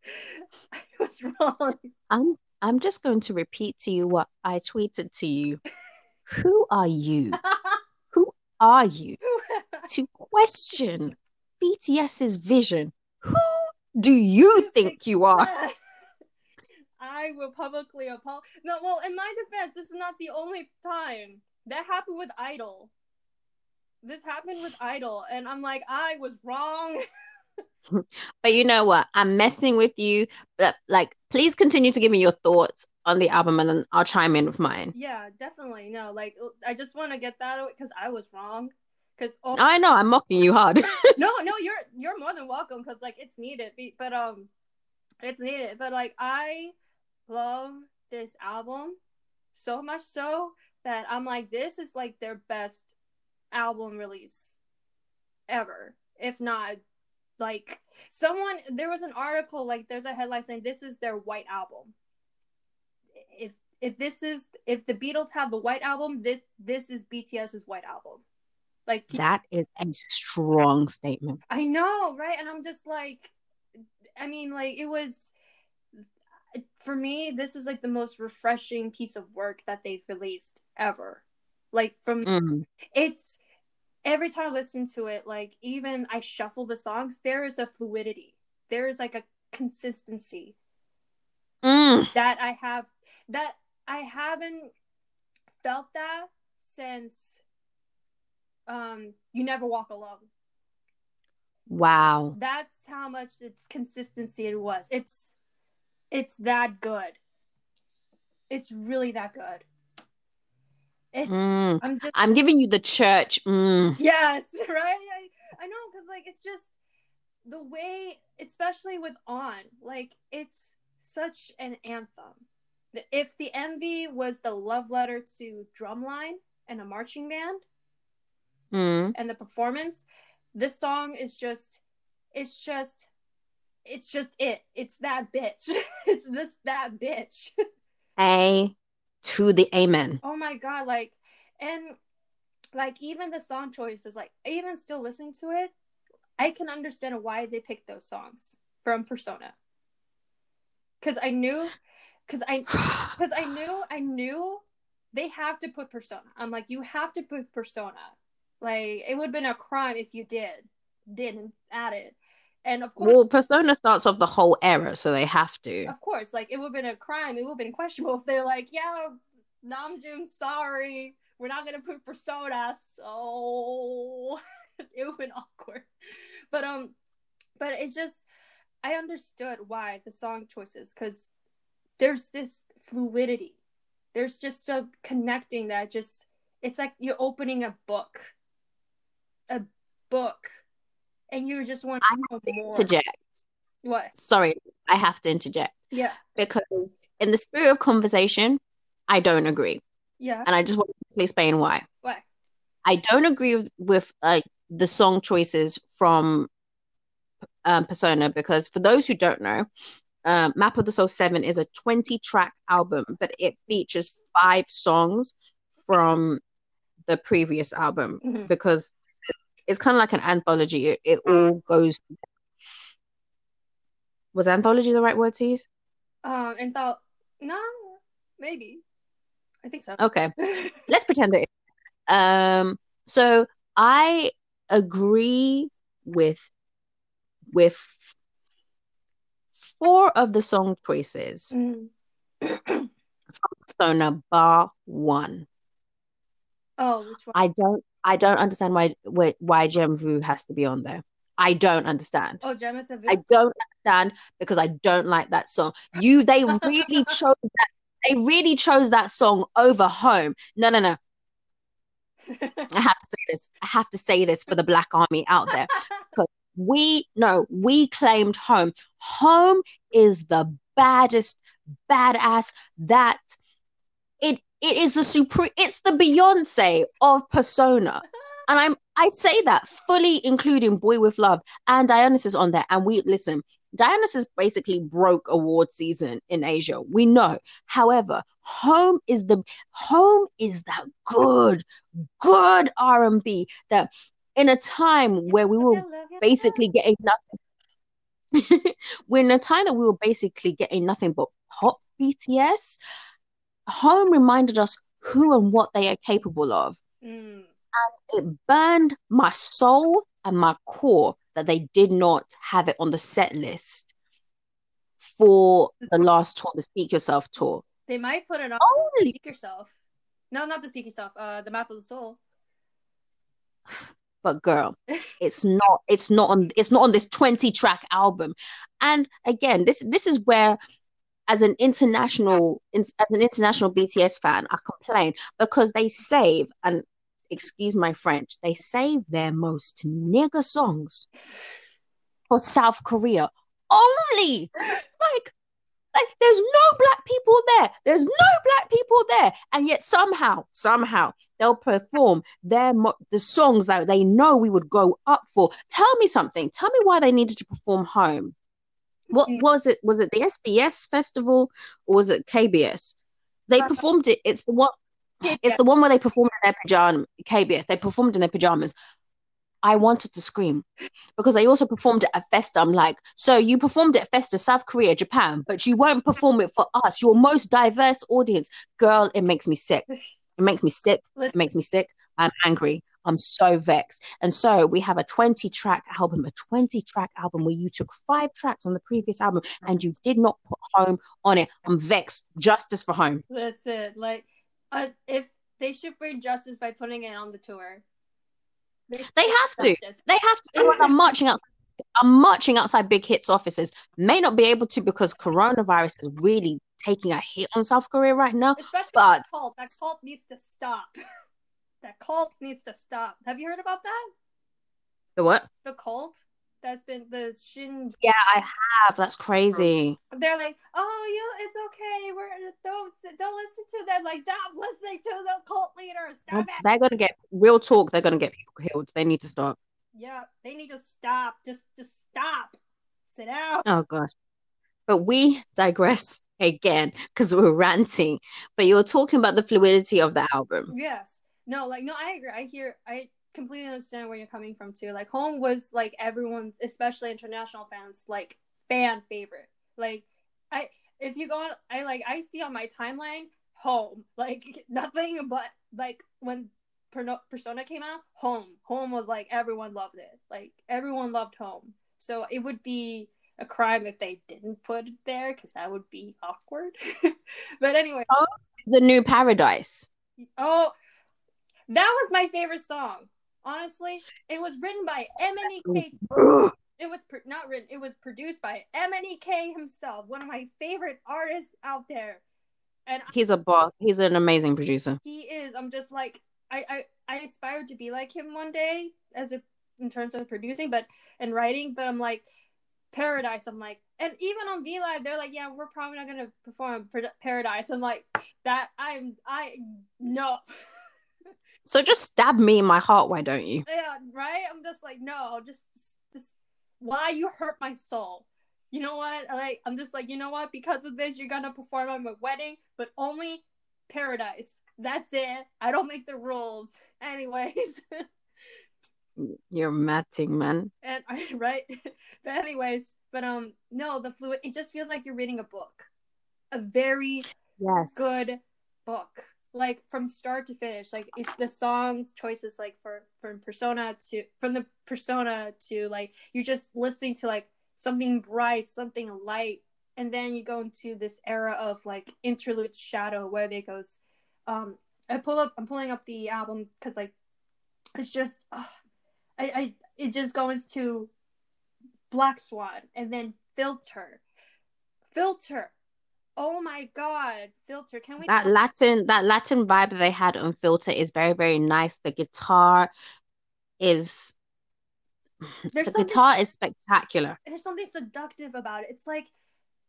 Speaker 2: I was wrong.
Speaker 1: I'm I'm just going to repeat to you what I tweeted to you. Who are you? Who are you to question BTS's vision? Who do you think you are?
Speaker 2: I will publicly apologize. No, well, in my defense, this is not the only time that happened with Idol. This happened with Idol, and I'm like, I was wrong.
Speaker 1: But you know what? I'm messing with you. But like, please continue to give me your thoughts on the album, and then I'll chime in with mine.
Speaker 2: yeah, definitely. No, like, I just want to get that out because I was wrong. Because oh,
Speaker 1: I know I'm mocking you hard.
Speaker 2: no, no, you're you're more than welcome because like it's needed. But um, it's needed. But like I love this album so much so that I'm like, this is like their best album release ever, if not like someone. There was an article like there's a headline saying this is their white album. If if this is if the Beatles have the white album, this this is BTS's white album. Like
Speaker 1: that is a strong statement.
Speaker 2: I know, right? And I'm just like, I mean, like it was for me. This is like the most refreshing piece of work that they've released ever. Like from
Speaker 1: Mm.
Speaker 2: it's every time I listen to it, like even I shuffle the songs, there is a fluidity. There is like a consistency
Speaker 1: Mm.
Speaker 2: that I have that I haven't felt that since um You Never Walk Alone.
Speaker 1: Wow.
Speaker 2: That's how much its consistency it was. It's it's that good. It's really that good. It,
Speaker 1: Mm.
Speaker 2: I'm just
Speaker 1: I'm giving you the church. Mm.
Speaker 2: yes, right? I, I know because like it's just the way, especially with On, like it's such an anthem. If the MV was the love letter to drumline and a marching band
Speaker 1: Mm.
Speaker 2: and the performance, this song is just it's just it's just it. It's that bitch. it's this that bitch.
Speaker 1: A to the amen.
Speaker 2: oh my god, like and like even the song choices, like even still listening to it, I can understand why they picked those songs from Persona. Cause I knew cause I because I knew I knew they have to put persona. I'm like, you have to put persona. Like it would have been a crime if you did didn't add it. And of course
Speaker 1: Well, Persona starts off the whole era, so they have to.
Speaker 2: of course, like it would have been a crime, it would have been questionable if they're like, Yeah, Namjoon, sorry, we're not gonna put persona, so it would have been awkward. But um but it's just I understood why the song choices because there's this fluidity. There's just a connecting that just it's like you're opening a book. A book. And you just want
Speaker 1: I
Speaker 2: to know more.
Speaker 1: Interject.
Speaker 2: What?
Speaker 1: Sorry, I have to interject
Speaker 2: Yeah.
Speaker 1: because in the spirit of conversation, I don't agree,
Speaker 2: Yeah.
Speaker 1: and I just want to explain why.
Speaker 2: What?
Speaker 1: I don't agree with, with uh, the song choices from um, Persona because for those who don't know, uh, Map of the Soul 7 is a 20 track album, but it features five songs from the previous album
Speaker 2: Mhm.
Speaker 1: because it's kind of like an anthology. It, it all goes. Was anthology the right word to use?
Speaker 2: Um and thought no, maybe. I think so.
Speaker 1: Okay. let's pretend it. Um, so I agree with with four of the song choices.
Speaker 2: Mm.
Speaker 1: Persona bar one.
Speaker 2: Oh, which one?
Speaker 1: I don't I don't understand why why, why Jamais Vu has to be on there. I don't understand.
Speaker 2: Oh, Gemma said
Speaker 1: I don't understand because I don't like that song. You they really chose that they really chose that song over home. No, no, no. I have to say this. I have to say this for the Black Army out there. We no, we claimed home. Home is the baddest, badass that it it is the supreme. It's the Beyonce of Persona, and I'm I say that fully including Boy with Love and Dionysus on there. And we listen. Dionysus basically broke award season in Asia. We know. However, home is the home is that good, good R&B that in a time where we were basically getting nothing. we're in a time that we were basically getting nothing but pop BTS. Home reminded us who and what they are capable of.
Speaker 2: Mm.
Speaker 1: It burned my soul and my core that they did not have it on the set list for the last tour, the Speak Yourself tour.
Speaker 2: They might put it on
Speaker 1: Only
Speaker 2: Speak Yourself. No, not the Speak Yourself. Uh, the Map of the Soul.
Speaker 1: but girl it's not it's not on it's not on this 20 track album. And again this this is where as an international as an international bts fan i complain because they save and excuse my french they save their most nigger songs for south korea only. Like like there's no black people there. There's no black people there. And yet somehow somehow they'll perform their mo- the songs that they know we would go up for. Tell me something. Tell me why they needed to perform home. What
Speaker 2: Mm.
Speaker 1: was it? Was it the sbs festival or was it kbs they
Speaker 2: Uh,
Speaker 1: performed it. It's the one it's the one where they performed in their pajamas kbs they performed in their pajamas I wanted to scream because they also performed it at Festa. I'm like, so you performed it at Festa, South Korea, Japan, but you won't perform it for us, your most diverse audience. Girl, it makes me sick. It makes me sick. It makes me sick. I'm angry. I'm so vexed. And so we have a 20 track album, a 20 track album where you took five tracks on the previous album and you did not put home on it. I'm vexed. Justice for home.
Speaker 2: listen, like, uh, if they should bring justice by putting it on the tour.
Speaker 1: They have to. They have to. I'm marching outside are marching outside big hits offices. May not be able to because coronavirus is really taking a hit on South Korea right now.
Speaker 2: Especially
Speaker 1: But-
Speaker 2: that cult. That cult needs to stop. that cult needs to stop. Have you heard about that?
Speaker 1: The what?
Speaker 2: The cult that's been the Shin.
Speaker 1: Yeah, I have. That's crazy.
Speaker 2: They're like, oh, you, it's okay. We're don't don't listen to them. Like, stop listening to the cult leaders. Stop it.
Speaker 1: They're gonna get real talk. They're gonna get people killed. They need to stop.
Speaker 2: Yeah, they need to stop. Just just stop. Sit down.
Speaker 1: Oh gosh. But we digress again because we're ranting. But you were talking about the fluidity of the album.
Speaker 2: Yes. No, like no, I agree. I hear I completely understand where you're coming from too. Like home was like everyone, especially international fans, like fan favorite. Like I if you go on I like I see on my timeline home. Like nothing but like when Persona came out, home. Home was like everyone loved it. Like everyone loved home. So it would be a crime if they didn't put it there because that would be awkward. but anyway, oh,
Speaker 1: The new paradise.
Speaker 2: Oh, that was my favorite song. Honestly, it was written by MNEK. It was pr- not written. It was produced by MNEK himself, one of my favorite artists out there. And
Speaker 1: He's a boss. He's an amazing producer.
Speaker 2: he is. I'm just like I I I aspire to be like him one day as a in terms of producing, but and writing. But I'm like Paradise. I'm like, and even on V Live, they're like, yeah, we're probably not gonna perform Paradise. I'm like that. I'm I no.
Speaker 1: So just stab me in my heart, why don't you?
Speaker 2: yeah, right? I'm just like, no, just, just why you hurt my soul. You know what? Like, I'm just like, you know what? Because of this, you're gonna perform at my wedding, but only paradise. That's it. I don't make the rules. Anyways,
Speaker 1: You're matting, man.
Speaker 2: and right, but anyways, but um, no, the fluid. It just feels like you're reading a book, a very
Speaker 1: Yes.
Speaker 2: good book like from start to finish like it's the songs choices like for from persona to from the persona to like you're just listening to like something bright something light and then you go into this era of like interlude shadow where they goes um i pull up i'm pulling up the album because like it's just i i it just goes to black swan and then filter. Filter oh my god filter can we
Speaker 1: That Latin, that Latin vibe they had on Filter is very, very nice. The guitar is
Speaker 2: there's
Speaker 1: the guitar is spectacular.
Speaker 2: there's something seductive about it it's like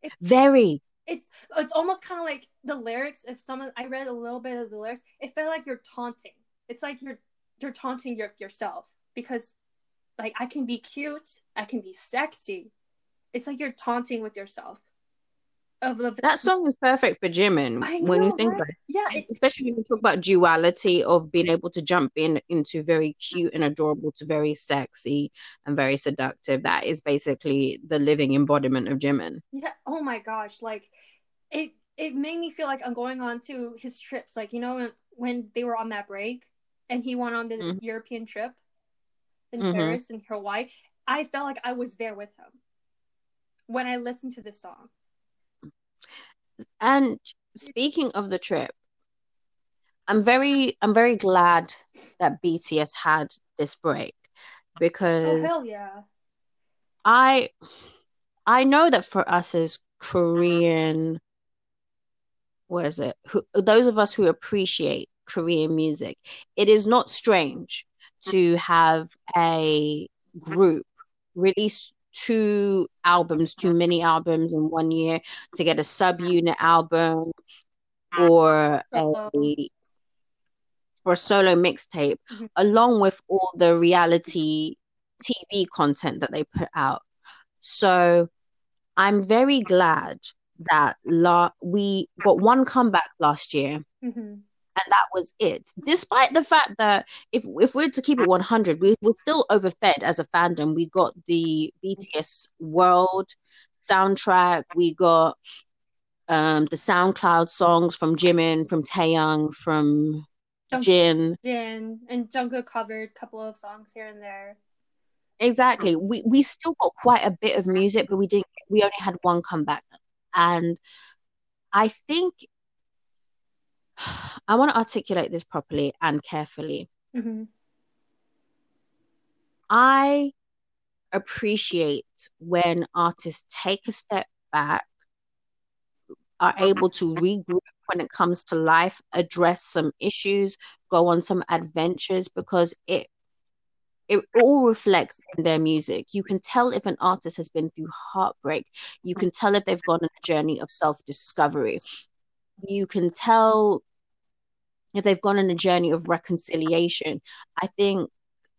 Speaker 2: it's
Speaker 1: Very.
Speaker 2: it's it's almost kind of like the lyrics if someone i read a little bit of the lyrics it felt like you're taunting it's like you're you're taunting your, yourself because like i can be cute i can be sexy it's like you're taunting with yourself of the
Speaker 1: That song is perfect for Jimin
Speaker 2: I
Speaker 1: when you think
Speaker 2: right?
Speaker 1: about it.
Speaker 2: yeah it,
Speaker 1: Especially when you talk about duality of being able to jump in into very cute and adorable to very sexy and very seductive. That is basically the living embodiment of Jimin.
Speaker 2: yeah oh my gosh like it it made me feel like i'm going on to his trips like you know when, when they were on that break and he went on this
Speaker 1: Mhm.
Speaker 2: european trip in
Speaker 1: Mhm.
Speaker 2: paris and hawaii i felt like i was there with him when i listened to this song
Speaker 1: And speaking of the trip, I'm very I'm very glad that BTS had this break
Speaker 2: oh
Speaker 1: because
Speaker 2: hell yeah
Speaker 1: I I know that for us as Korean, what is it? Who, those of us who appreciate Korean music, it is not strange to have a group release two albums, two mini albums in one year, to get a subunit album or a or a solo mixtape,
Speaker 2: Mhm.
Speaker 1: along with all the reality TV content that they put out. So I'm very glad that la- we got one comeback last year,
Speaker 2: Mhm.
Speaker 1: And that was it. Despite the fact that if if we're to keep it 100, we, we're still overfed as a fandom. We got the BTS World soundtrack, we got um the SoundCloud songs from Jimin, from Taehyung, from
Speaker 2: Jung-
Speaker 1: Jin.
Speaker 2: Jin and Jungkook covered a couple of songs here and there.
Speaker 1: Exactly. We we still got quite a bit of music, but we didn't we only had one comeback. And I think I want to articulate this properly and carefully.
Speaker 2: hmm
Speaker 1: I appreciate when artists take a step back, are able to regroup when it comes to life, address some issues, go on some adventures because it it all reflects in their music. You can tell if an artist has been through heartbreak. You can tell if they've gone on a journey of self discovery. You can tell if they've gone on a journey of reconciliation. I think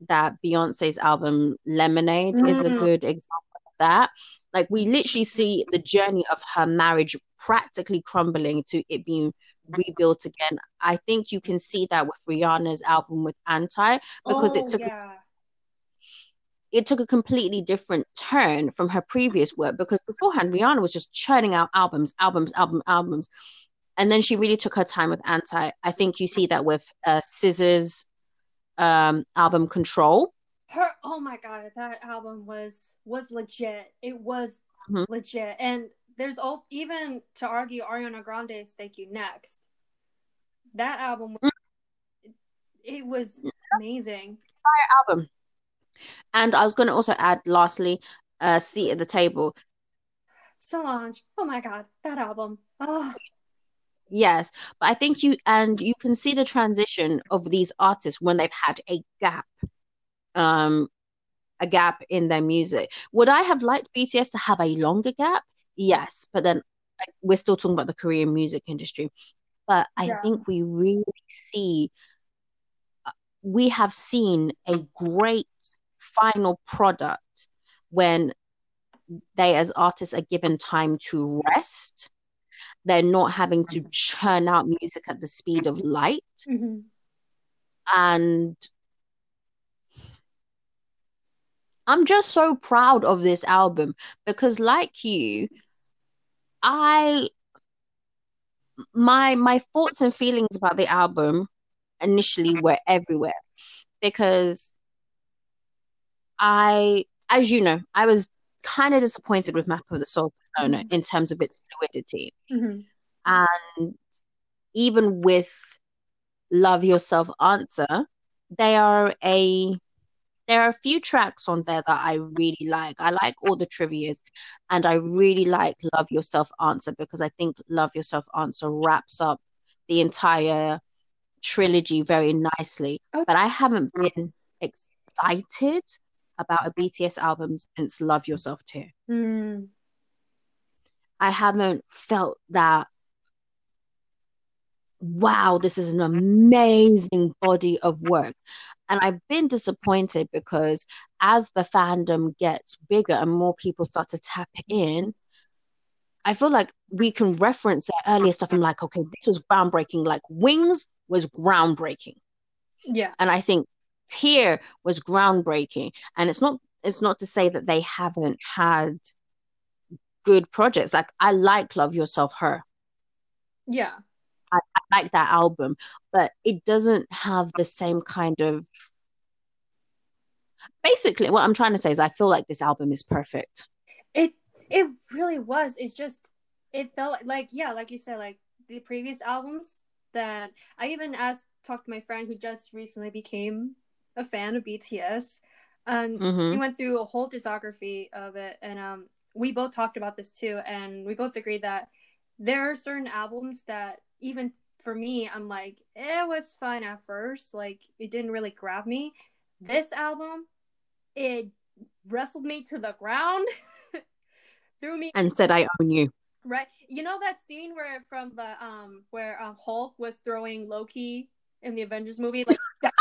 Speaker 1: that Beyonce's album Lemonade mm. is a mm. good example of that. Like we literally see the journey of her marriage practically crumbling to it being rebuilt again. I think you can see that with Rihanna's album with Anti because oh, it took yeah. it took a completely different turn from her previous work because beforehand Rihanna was just churning out albums, albums, album, albums. And then she really took her time with Anti. I think you see that with uh, SZA's um, album Control.
Speaker 2: Her oh my god, that album was was legit. It was mm-hmm. legit. And there's also even to argue Ariana Grande's Thank You Next. That album was, mm-hmm. it, was amazing.
Speaker 1: Fire album. And I was going to also add, lastly, uh, "Seat at the Table."
Speaker 2: Solange, oh my god, that album! Oh,
Speaker 1: Yes, but I think you and you can see the transition of these artists when they've had a gap, um, a gap in their music. Would I have liked BTS to have a longer gap? Yes, but then like, we're still talking about the Korean music industry. But I yeah. think we really see, uh, we have seen a great final product when they as artists are given time to rest they're not having to churn out music at the speed of light. Mm-hmm. And I'm just so proud of this album because, like you, I my my thoughts and feelings about the album initially were everywhere because I, as you know, I was kind of disappointed with Map of the Soul persona mm-hmm. in terms of its fluidity. Mm-hmm. And even with Love Yourself Answer, they are a there are a few tracks on there that I really like. I like all the trivias and I really like Love Yourself Answer because I think Love Yourself Answer wraps up the entire trilogy very nicely. Okay. But I haven't been excited about a BTS album since Love Yourself Too. Mm. I haven't felt that wow, this is an amazing body of work. And I've been disappointed because as the fandom gets bigger and more people start to tap in, I feel like we can reference their earlier stuff I'm like, okay, this was groundbreaking. Like Wings was groundbreaking.
Speaker 2: Yeah.
Speaker 1: And I think Tear was groundbreaking. And it's not it's not to say that they haven't had good projects. Like I like Love Yourself Her.
Speaker 2: Yeah.
Speaker 1: I, I like that album, but it doesn't have the same kind of basically what I'm trying to say is I feel like this album is perfect.
Speaker 2: It it really was. It's just it felt like yeah, like you said, like the previous albums that I even asked talked to my friend who just recently became a fan of BTS. And mm-hmm. we went through a whole discography of it, and um, we both talked about this too, and we both agreed that there are certain albums that even for me, I'm like, it was fine at first, like it didn't really grab me. This album, it wrestled me to the ground, threw me,
Speaker 1: and said, "I own you."
Speaker 2: Right, you know that scene where from the um where um, Hulk was throwing Loki in the Avengers movie, like that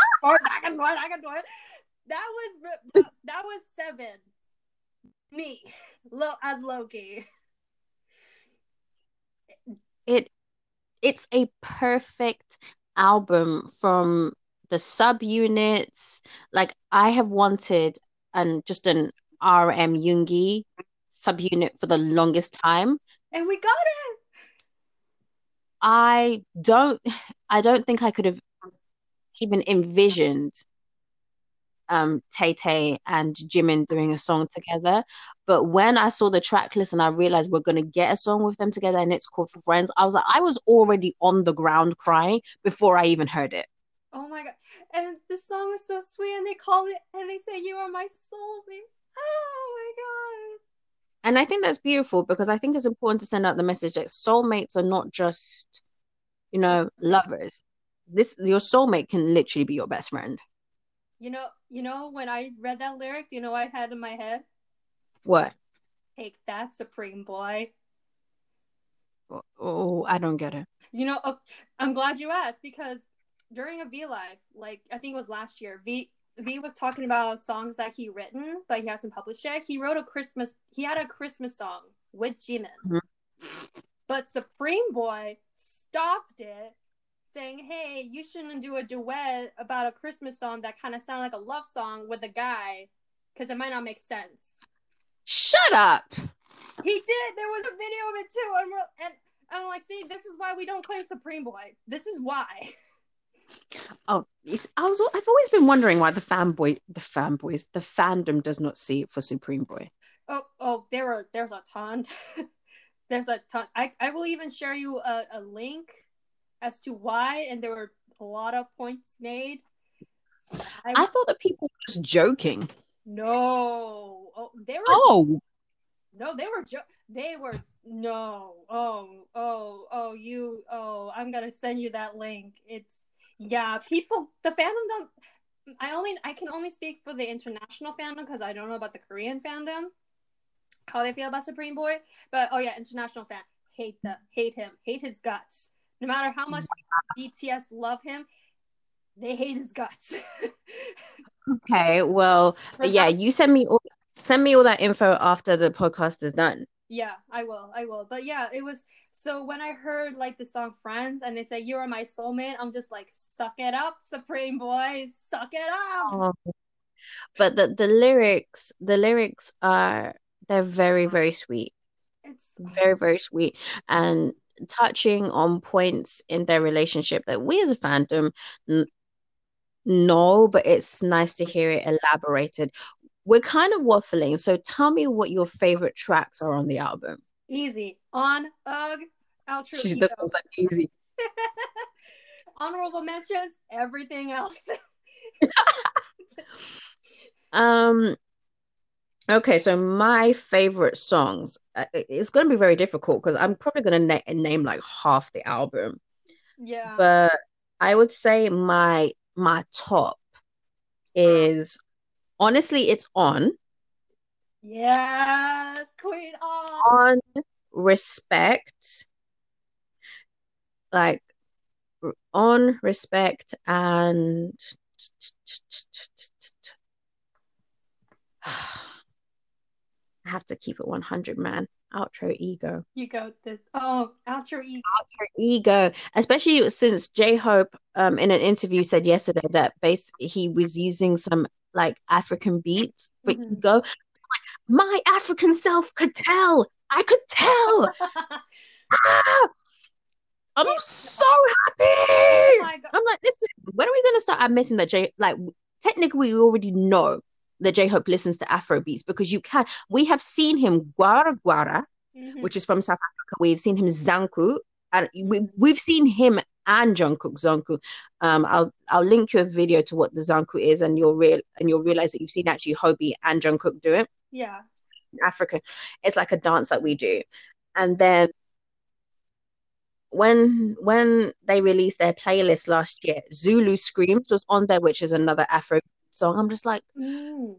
Speaker 2: can do it, I can do it. That was that was seven. Me, Lo- as Loki.
Speaker 1: It it's a perfect album from the subunits. Like I have wanted and just an RM Yoongi subunit for the longest time.
Speaker 2: And we got it.
Speaker 1: I don't I don't think I could have even envisioned um Tay Tay and Jimin doing a song together. But when I saw the track list and I realized we're gonna get a song with them together and it's called For Friends, I was like, I was already on the ground crying before I even heard it.
Speaker 2: Oh my god. And the song is so sweet and they call it and they say you are my soulmate. Oh my god.
Speaker 1: And I think that's beautiful because I think it's important to send out the message that soulmates are not just, you know, lovers. This your soulmate can literally be your best friend.
Speaker 2: You know, you know when I read that lyric, do you know I had in my head?
Speaker 1: What?
Speaker 2: Take that, Supreme Boy.
Speaker 1: Oh, I don't get it.
Speaker 2: You know, oh, I'm glad you asked because during a V Live, like I think it was last year, V V was talking about songs that he written, but he hasn't published yet. He wrote a Christmas. He had a Christmas song with Jimin,
Speaker 1: Mhm.
Speaker 2: but Supreme Boy stopped it, saying, "Hey, you shouldn't do a duet about a Christmas song that kind of sound like a love song with a guy, because it might not make sense."
Speaker 1: Shut up.
Speaker 2: He did. There was a video of it too, and we're, and I'm like, "See, this is why we don't claim Supreme Boy. This is why."
Speaker 1: Oh, I was. I've always been wondering why the fanboy, the fanboys, the fandom does not see it for Supreme Boy.
Speaker 2: Oh, oh, there are there's a ton. there's a ton. I, I will even share you a, a link as to why, and there were a lot of points made. I,
Speaker 1: I thought that people were just joking.
Speaker 2: no, oh, they were
Speaker 1: Oh,
Speaker 2: no, they were jo- they were no. Oh, oh, oh, you. Oh, I'm gonna send you that link. It's yeah, people. The fandom don't. I only I can only speak for the international fandom because I don't know about the Korean fandom, how they feel about Supreme Boy. But oh yeah, international fan hate the hate him, hate his guts. No matter how much mm. BTS love him, they hate his guts.
Speaker 1: okay. Well, yeah. You send me all, send me all that info after the podcast is done.
Speaker 2: Yeah, I will. I will. But yeah, it was so when I heard like the song Friends and they say you are my soulmate, I'm just like, suck it up, Supreme Boys, suck it up.
Speaker 1: Oh. But the the lyrics, the lyrics are they're very uh-huh. very sweet,
Speaker 2: It's
Speaker 1: very very sweet, and touching on points in their relationship that we as a fandom n- know, but it's nice to hear it elaborated. We're kind of waffling, so tell me what your favorite tracks are on the album.
Speaker 2: easy. On Ugh, outro.
Speaker 1: That sounds like easy.
Speaker 2: Honorable mentions, everything else.
Speaker 1: Um, okay, so my favorite songs, uh, it's going to be very difficult because I'm probably going to na name like half the album,
Speaker 2: yeah.
Speaker 1: but I would say my my top is honestly it's on
Speaker 2: yes, Queen on.
Speaker 1: on respect, like on respect and I have to keep it 100, man. Outro ego.
Speaker 2: You go this. Oh, outro ego.
Speaker 1: Outro ego. Especially since J Hope um in an interview said yesterday that base he was using some like African beats for
Speaker 2: Mhm.
Speaker 1: ego. My African self could tell. I could tell. Ah! I'm so happy.
Speaker 2: Oh.
Speaker 1: I'm like, listen, when are we gonna start admitting that J like technically we already know that J Hope listens to Afro beats because you can we have seen him Gwara Gwara,
Speaker 2: Mhm.
Speaker 1: which is from South Africa. We've seen him Zanku, and we, we've seen him and Jungkook Zanku. Um, I'll I'll link you a video to what the Zanku is, and you'll real and you'll realize that you've seen actually Hobi and Jungkook do it
Speaker 2: Yeah.
Speaker 1: in Africa. It's like a dance that we do, and then when when they released their playlist last year, Zulu Screams was on there, which is another Afro song. I'm just like,
Speaker 2: Mm.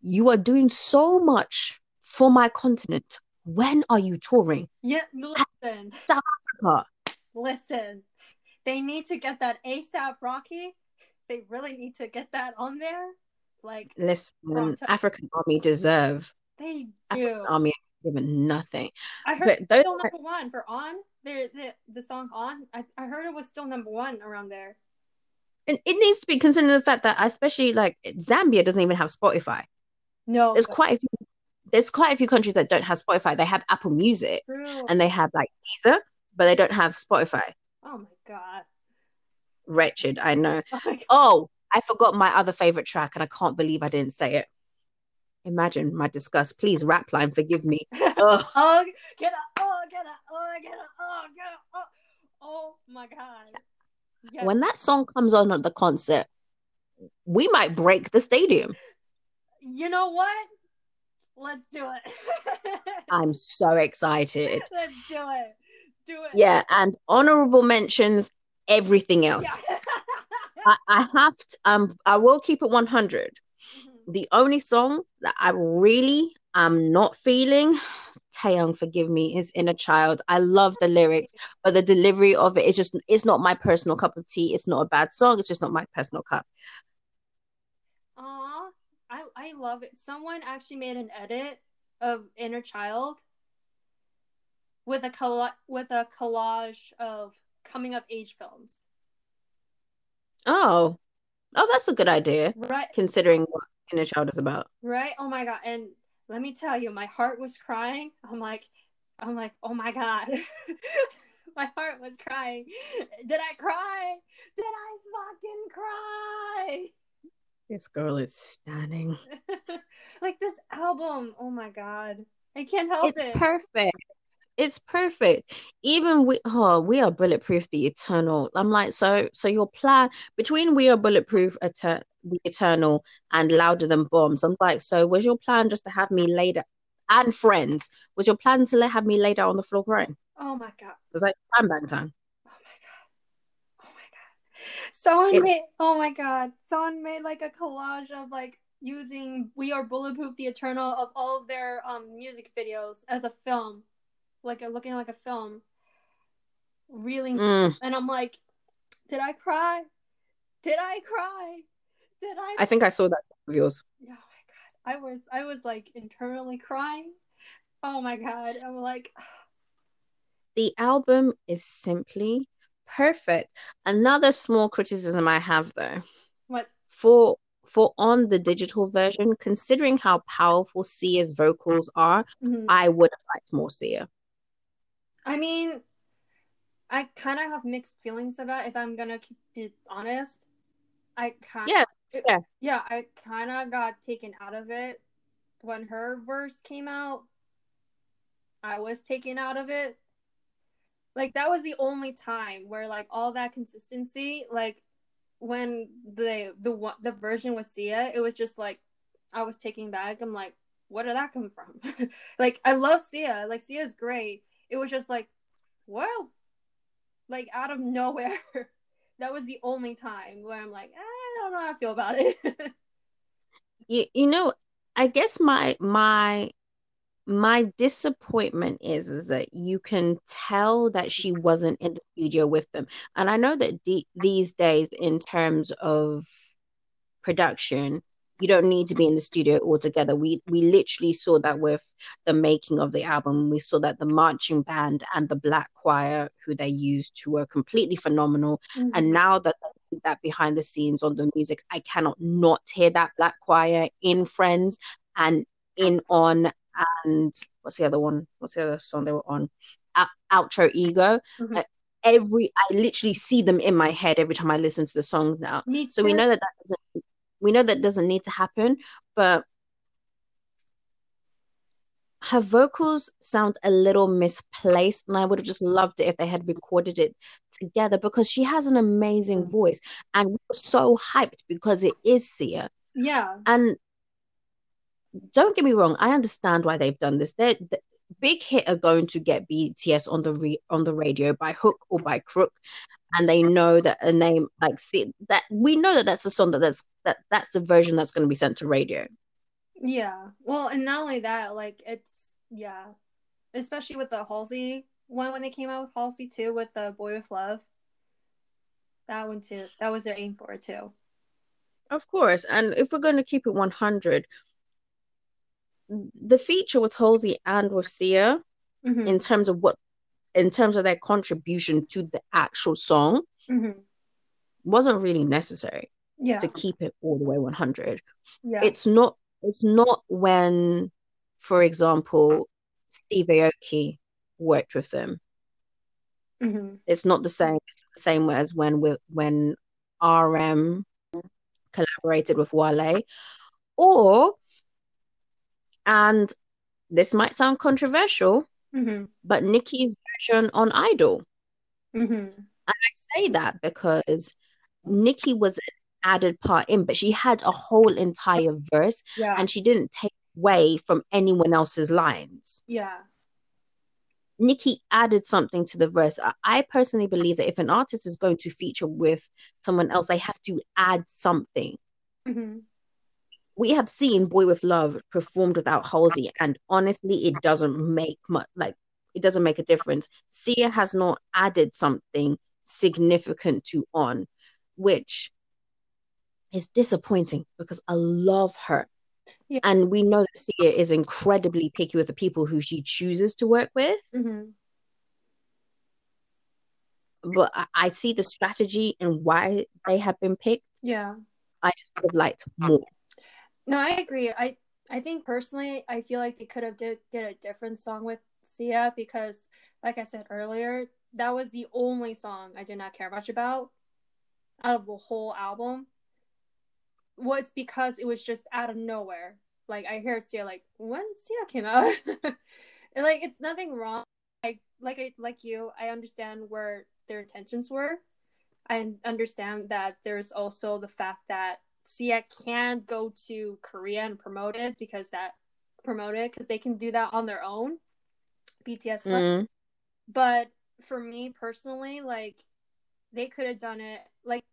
Speaker 1: you are doing so much for my continent. When are you touring?
Speaker 2: Yeah. Listen.
Speaker 1: Africa?
Speaker 2: Listen. They need to get that ASAP Rocky. They really need to get that on there. Like
Speaker 1: Listen,
Speaker 2: Toronto.
Speaker 1: African Army deserve
Speaker 2: they
Speaker 1: African
Speaker 2: do.
Speaker 1: Army given nothing.
Speaker 2: I heard
Speaker 1: But those
Speaker 2: still number one for on. The the the song on. I, I heard it was still number one around there.
Speaker 1: And it needs to be considering the fact that especially like Zambia doesn't even have Spotify.
Speaker 2: No,
Speaker 1: There's quite a few there's quite a few countries that don't have Spotify. They have Apple Music
Speaker 2: true.
Speaker 1: and they have like Deezer, but they don't have Spotify.
Speaker 2: oh my god.
Speaker 1: Wretched, I know.
Speaker 2: Oh.
Speaker 1: Oh, I forgot my other favorite track, and I can't believe I didn't say it. Imagine my disgust. Please, rap line, forgive me. Oh, Ugh.
Speaker 2: oh, get up! Oh, get up! Oh, get up! Oh, get up! Oh, oh my god.
Speaker 1: When that song comes on at the concert, we might break the stadium.
Speaker 2: You know what? Let's do it.
Speaker 1: I'm so excited.
Speaker 2: Let's do it. Do it.
Speaker 1: Yeah, and honorable mentions everything else.
Speaker 2: Yeah.
Speaker 1: I, I have to, um I will keep it 100.
Speaker 2: Mhm.
Speaker 1: The only song that I really am not feeling, Taehyung, forgive me, is Inner Child. I love the lyrics, but the delivery of it is just it's not my personal cup of tea. It's not a bad song, it's just not my personal cup.
Speaker 2: Aw, I I love it. Someone actually made an edit of Inner Child with a colla- with a collage of coming of age films.
Speaker 1: Oh. Oh, that's a good idea,
Speaker 2: Right,
Speaker 1: considering what Inner Child is about.
Speaker 2: right. Oh my god! And let me tell you, my heart was crying. I'm like, I'm like, oh my god, my heart was crying. Did I cry? Did I fucking cry?
Speaker 1: This girl is stunning.
Speaker 2: like this album. Oh my god, I can't help
Speaker 1: It's
Speaker 2: it.
Speaker 1: It's perfect. It's perfect. Even we oh, we are bulletproof the eternal. I'm like, so so your plan between we are bulletproof Eter- the eternal and louder than bombs. I'm like, so was your plan just to have me laid out and friends? Was your plan to let have me laid out on the floor crying?
Speaker 2: oh my god.
Speaker 1: It was like bang bang time.
Speaker 2: Oh my god. Oh my god. Someone
Speaker 1: It-
Speaker 2: made oh my god. Someone made like a collage of like using We Are Bulletproof the Eternal of all of their um music videos as a film. Like a, looking like a film. Reeling
Speaker 1: Mm,
Speaker 2: and I'm like, did I cry? Did I cry? Did I
Speaker 1: I think I saw that of yours.
Speaker 2: Oh my god. I was I was like internally crying. Oh my god. I'm like
Speaker 1: The album is simply perfect. Another small criticism I have though.
Speaker 2: what
Speaker 1: for for on the digital version, considering how powerful Sia's vocals are,
Speaker 2: Mhm.
Speaker 1: I would have liked more Sia.
Speaker 2: I mean, I kind of have mixed feelings about if I'm gonna keep it honest. I kind
Speaker 1: Yeah, yeah.
Speaker 2: yeah, I kind of got taken out of it when her verse came out. I was taken out of it. Like that was the only time where like all that consistency, like when the the one the version with Sia, it was just like I was taking back. I'm like, where did that come from? like I love Sia, like Sia's great. It was just like, wow, like out of nowhere. that was the only time where I'm like, I don't know how I feel about it.
Speaker 1: You, you know, I guess my my my disappointment is is that you can tell that she wasn't in the studio with them. And I know that de these days in terms of production, you don't need to be in the studio altogether. We we literally saw that with the making of the album. We saw that the marching band and the black choir who they used who were completely phenomenal. And now that that behind the scenes on the music, I cannot not hear that black choir in Friends and in on and what's the other one? What's the other song they were on? Out- Outro Ego.
Speaker 2: Mhm.
Speaker 1: Uh, every I literally see them in my head every time I listen to the song now. So we know that that doesn't we know that doesn't need to happen, but her vocals sound a little misplaced, and I would have just loved it if they had recorded it together because she has an amazing mm. voice, and we're so hyped because it is Sia.
Speaker 2: Yeah.
Speaker 1: And don't get me wrong, I understand why they've done this. They're, the big hit are going to get BTS on the re, on the radio by hook or by crook, and they know that a name like see that we know that that's the song that that's that that's the version that's going to be sent to radio.
Speaker 2: Yeah. Well, and not only that, like it's yeah, especially with the Halsey one when they came out with Halsey too with the Boy with Love. That one too. That was their aim for it too.
Speaker 1: Of course, and if we're going to keep it 100, the feature with Halsey and with Sia
Speaker 2: Mhm.
Speaker 1: in terms of what in terms of their contribution to the actual song
Speaker 2: Mhm.
Speaker 1: wasn't really necessary
Speaker 2: Yeah.
Speaker 1: to keep it all the way 100.
Speaker 2: Yeah.
Speaker 1: It's not it's not when, for example, Steve Aoki worked with them.
Speaker 2: Mhm.
Speaker 1: It's not the same it's not the same as when with when RM collaborated with Wale. Or and this might sound controversial,
Speaker 2: Mhm.
Speaker 1: but Nicki's version on Idol.
Speaker 2: Mhm.
Speaker 1: I say that because Nicki was added part in, but she had a whole entire verse
Speaker 2: Yeah.
Speaker 1: and she didn't take away from anyone else's lines.
Speaker 2: yeah.
Speaker 1: Nicki added something to the verse. I, personally believe that if an artist is going to feature with someone else, they have to add something.
Speaker 2: hmm
Speaker 1: We have seen Boy with Love performed without Halsey, and honestly, it doesn't make much like it doesn't make a difference. Sia has not added something significant to On, which is disappointing because I love her.
Speaker 2: Yeah.
Speaker 1: And we know that Sia is incredibly picky with the people who she chooses to work with.
Speaker 2: hmm
Speaker 1: But I, I see the strategy and why they have been picked.
Speaker 2: Yeah.
Speaker 1: I just would have liked more.
Speaker 2: No, I agree. I I think personally, I feel like they could have did, did a different song with Sia because, like I said earlier, that was the only song I did not care much about out of the whole album. Was because it was just out of nowhere. Like I heard Sia like when Sia came out, and like it's nothing wrong. Like like I like you, I understand where their intentions were. I understand that there's also the fact that Sia can't go to Korea and promote it because that promote it because they can do that on their own. BTS,
Speaker 1: Mm,
Speaker 2: but for me personally, like they could have done it like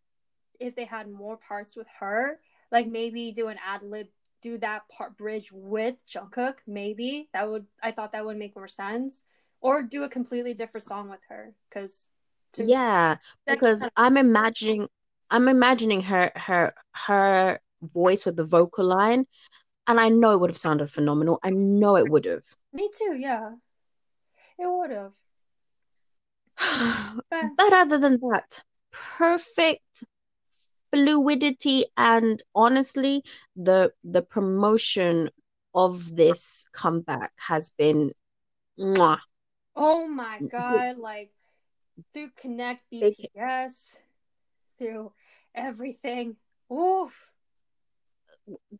Speaker 2: if they had more parts with her, like maybe do an ad lib, do that part bridge with Jungkook. Maybe that would I thought that would make more sense, or do a completely different song with her because
Speaker 1: yeah, because I'm imagining I'm imagining her her her voice with the vocal line, and I know it would have sounded phenomenal. I know it would have.
Speaker 2: me too. Yeah, it would have. But
Speaker 1: But other than that, perfect fluidity and honestly, the the promotion of this comeback has been mwah.
Speaker 2: Oh my mm-hmm. god, like through Connect BTS, through everything. Oof.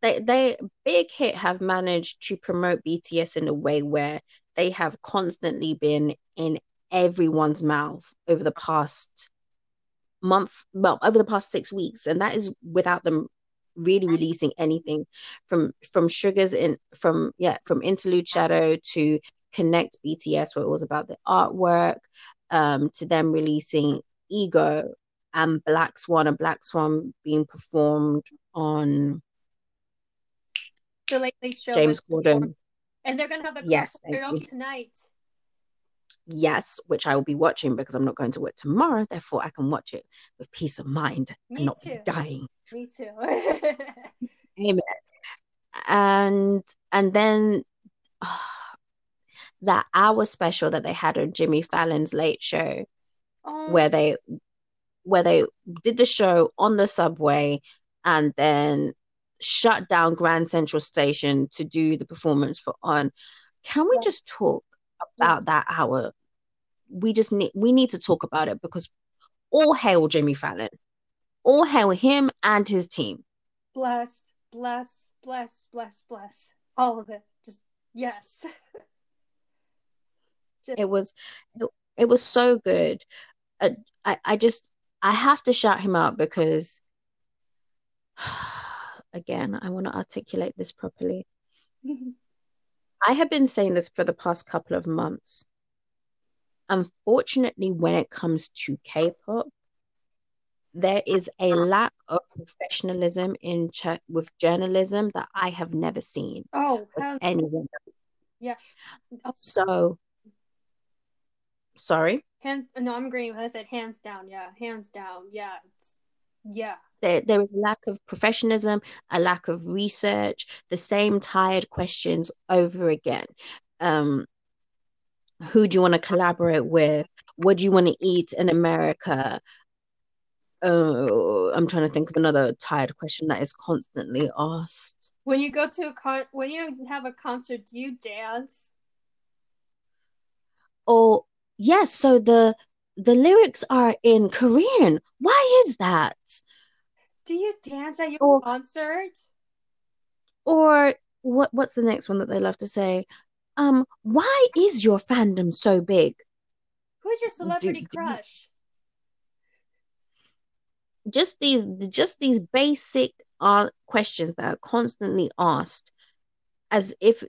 Speaker 1: they they big hit have managed to promote BTS in a way where they have constantly been in everyone's mouth over the past month, well, over the past six weeks, and that is without them really releasing anything from from Sugars in from yeah from Interlude Shadow to Connect BTS, where it was about the artwork, um, to them releasing Ego and Black Swan, and Black Swan being performed on
Speaker 2: The Late Late Show.
Speaker 1: James Corden
Speaker 2: And they're gonna have the
Speaker 1: Yes,
Speaker 2: karaoke tonight.
Speaker 1: Yes, which I will be watching because I'm not going to work tomorrow. Therefore, I can watch it with peace of mind
Speaker 2: Me
Speaker 1: and not
Speaker 2: too.
Speaker 1: be dying.
Speaker 2: Me too.
Speaker 1: Amen. And and then that hour special that they had on Jimmy Fallon's Late Show,
Speaker 2: oh,
Speaker 1: where they where they did the show on the subway and then shut down Grand Central Station to do the performance for On. Can we
Speaker 2: Yeah.
Speaker 1: just talk about that hour? We just need we need to talk about it because all hail Jimmy Fallon. All hail him and his team.
Speaker 2: blessed, bless, bless, bless, bless. All of it. Just yes.
Speaker 1: It was it, it was so good. Uh, I I just I have to shout him out because again, I want to articulate this properly. I have been saying this for the past couple of months. Unfortunately, when it comes to K-pop, there is a lack of professionalism in ch- with journalism that I have never seen
Speaker 2: oh,
Speaker 1: with anyone else.
Speaker 2: Yeah.
Speaker 1: So, sorry.
Speaker 2: hands. No, I'm agreeing. with I said hands down. Yeah, hands down. Yeah, it's, yeah.
Speaker 1: There, there is a lack of professionalism, a lack of research, the same tired questions over again. Um, who do you want to collaborate with? What do you want to eat in America? Oh, I'm trying to think of another tired question that is constantly asked.
Speaker 2: When you go to a con, when you have a concert, do you dance?
Speaker 1: Or yes, so the the lyrics are in Korean. Why is that?
Speaker 2: Do you dance at your
Speaker 1: Or-
Speaker 2: concert?
Speaker 1: Or what what's the next one that they love to say? Um, why is your fandom so big?
Speaker 2: Who's your celebrity
Speaker 1: do-
Speaker 2: crush?
Speaker 1: just these just these basic uh, questions that are constantly asked as if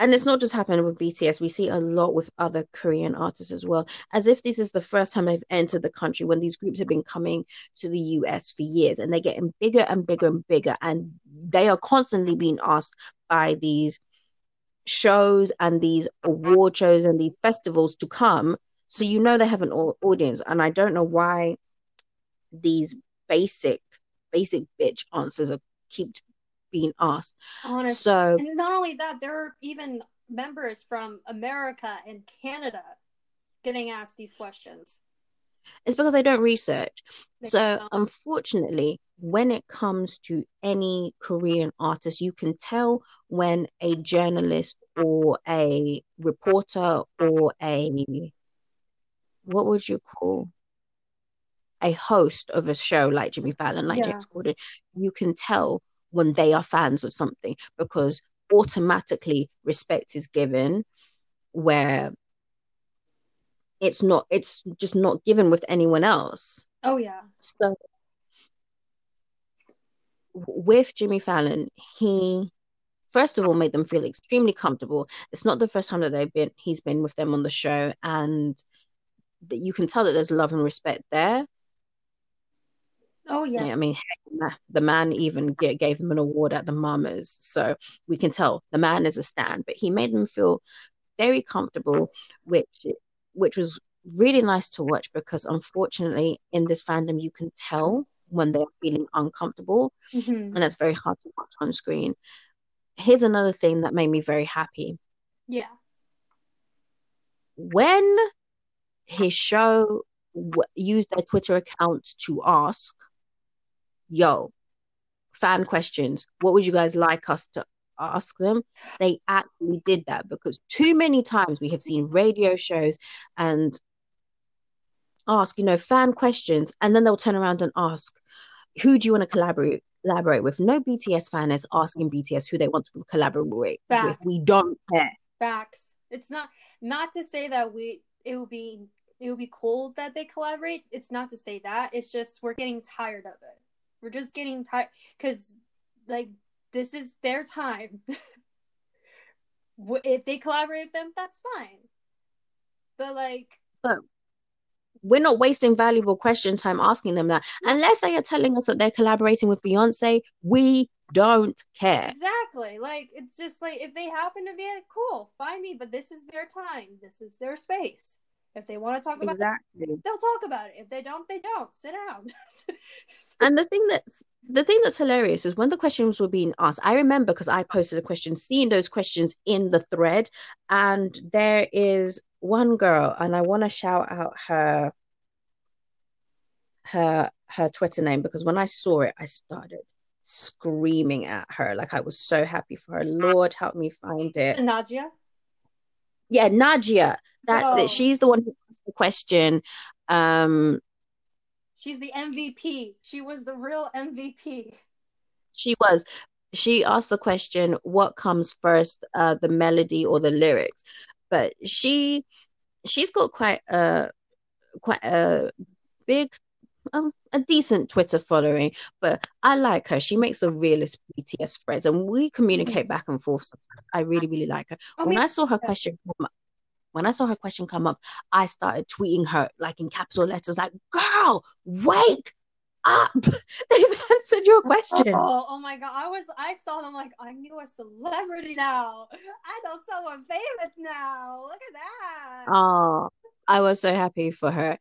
Speaker 1: and it's not just happening with BTS. We see a lot with other Korean artists as well, as if this is the first time they've entered the country when these groups have been coming to the US for years and they're getting bigger and bigger and bigger. And they are constantly being asked by these shows and these award shows and these festivals to come. So you know they have an audience. And I don't know why these basic, basic bitch answers are keep being asked. Honestly. So
Speaker 2: and not only that, there are even members from America and Canada getting asked these questions.
Speaker 1: It's because they don't research. So don't. unfortunately, when it comes to any Korean artist, you can tell when a journalist or a reporter or a what would you call a host of a show like Jimmy Fallon, like yeah. James Corden, you can tell when they are fans of something because automatically respect is given where it's not it's just not given with anyone else
Speaker 2: oh yeah
Speaker 1: so with jimmy fallon he first of all made them feel extremely comfortable it's not the first time that they've been he's been with them on the show and that you can tell that there's love and respect there
Speaker 2: Oh yeah. I
Speaker 1: mean, the man even gave them an award at the Mamas, so we can tell the man is a stand. But he made them feel very comfortable, which which was really nice to watch because unfortunately in this fandom you can tell when they're feeling uncomfortable, mm-hmm. and that's very hard to watch on screen. Here's another thing that made me very happy.
Speaker 2: Yeah.
Speaker 1: When his show w- used their Twitter account to ask yo, fan questions. What would you guys like us to ask them? They actually did that because too many times we have seen radio shows and ask, you know, fan questions, and then they'll turn around and ask, who do you want to collaborate collaborate with? No BTS fan is asking BTS who they want to collaborate Facts. with. We don't care.
Speaker 2: Facts. It's not not to say that we it will be it would be cool that they collaborate. It's not to say that. It's just we're getting tired of it. We're just getting tired because, like, this is their time. if they collaborate with them, that's fine. But like,
Speaker 1: but we're not wasting valuable question time asking them that unless they are telling us that they're collaborating with Beyonce. We don't care.
Speaker 2: Exactly. Like it's just like if they happen to be cool, find me. But this is their time. This is their space. If they want to talk about exactly. it, they'll talk about it. If they don't, they don't. Sit down.
Speaker 1: and the thing that's the thing that's hilarious is when the questions were being asked, I remember because I posted a question, seeing those questions in the thread, and there is one girl, and I want to shout out her her her Twitter name because when I saw it, I started screaming at her. Like I was so happy for her. Lord help me find it.
Speaker 2: Nadia
Speaker 1: yeah, Nadia. That's oh. it. She's the one who asked the question. Um,
Speaker 2: She's the MVP. She was the real MVP.
Speaker 1: She was. She asked the question, "What comes first, uh, the melody or the lyrics?" But she, she's got quite a, quite a big um, a decent Twitter following, but I like her. She makes the realist BTS threads, and we communicate mm-hmm. back and forth. Sometimes. I really, really like her. I when I saw her question come up, when I saw her question come up, I started tweeting her like in capital letters, like "Girl, wake up! They've answered your question."
Speaker 2: Oh, oh my god! I was, I saw them like I knew a celebrity now. I know someone famous now. Look at that.
Speaker 1: Oh, I was so happy for her.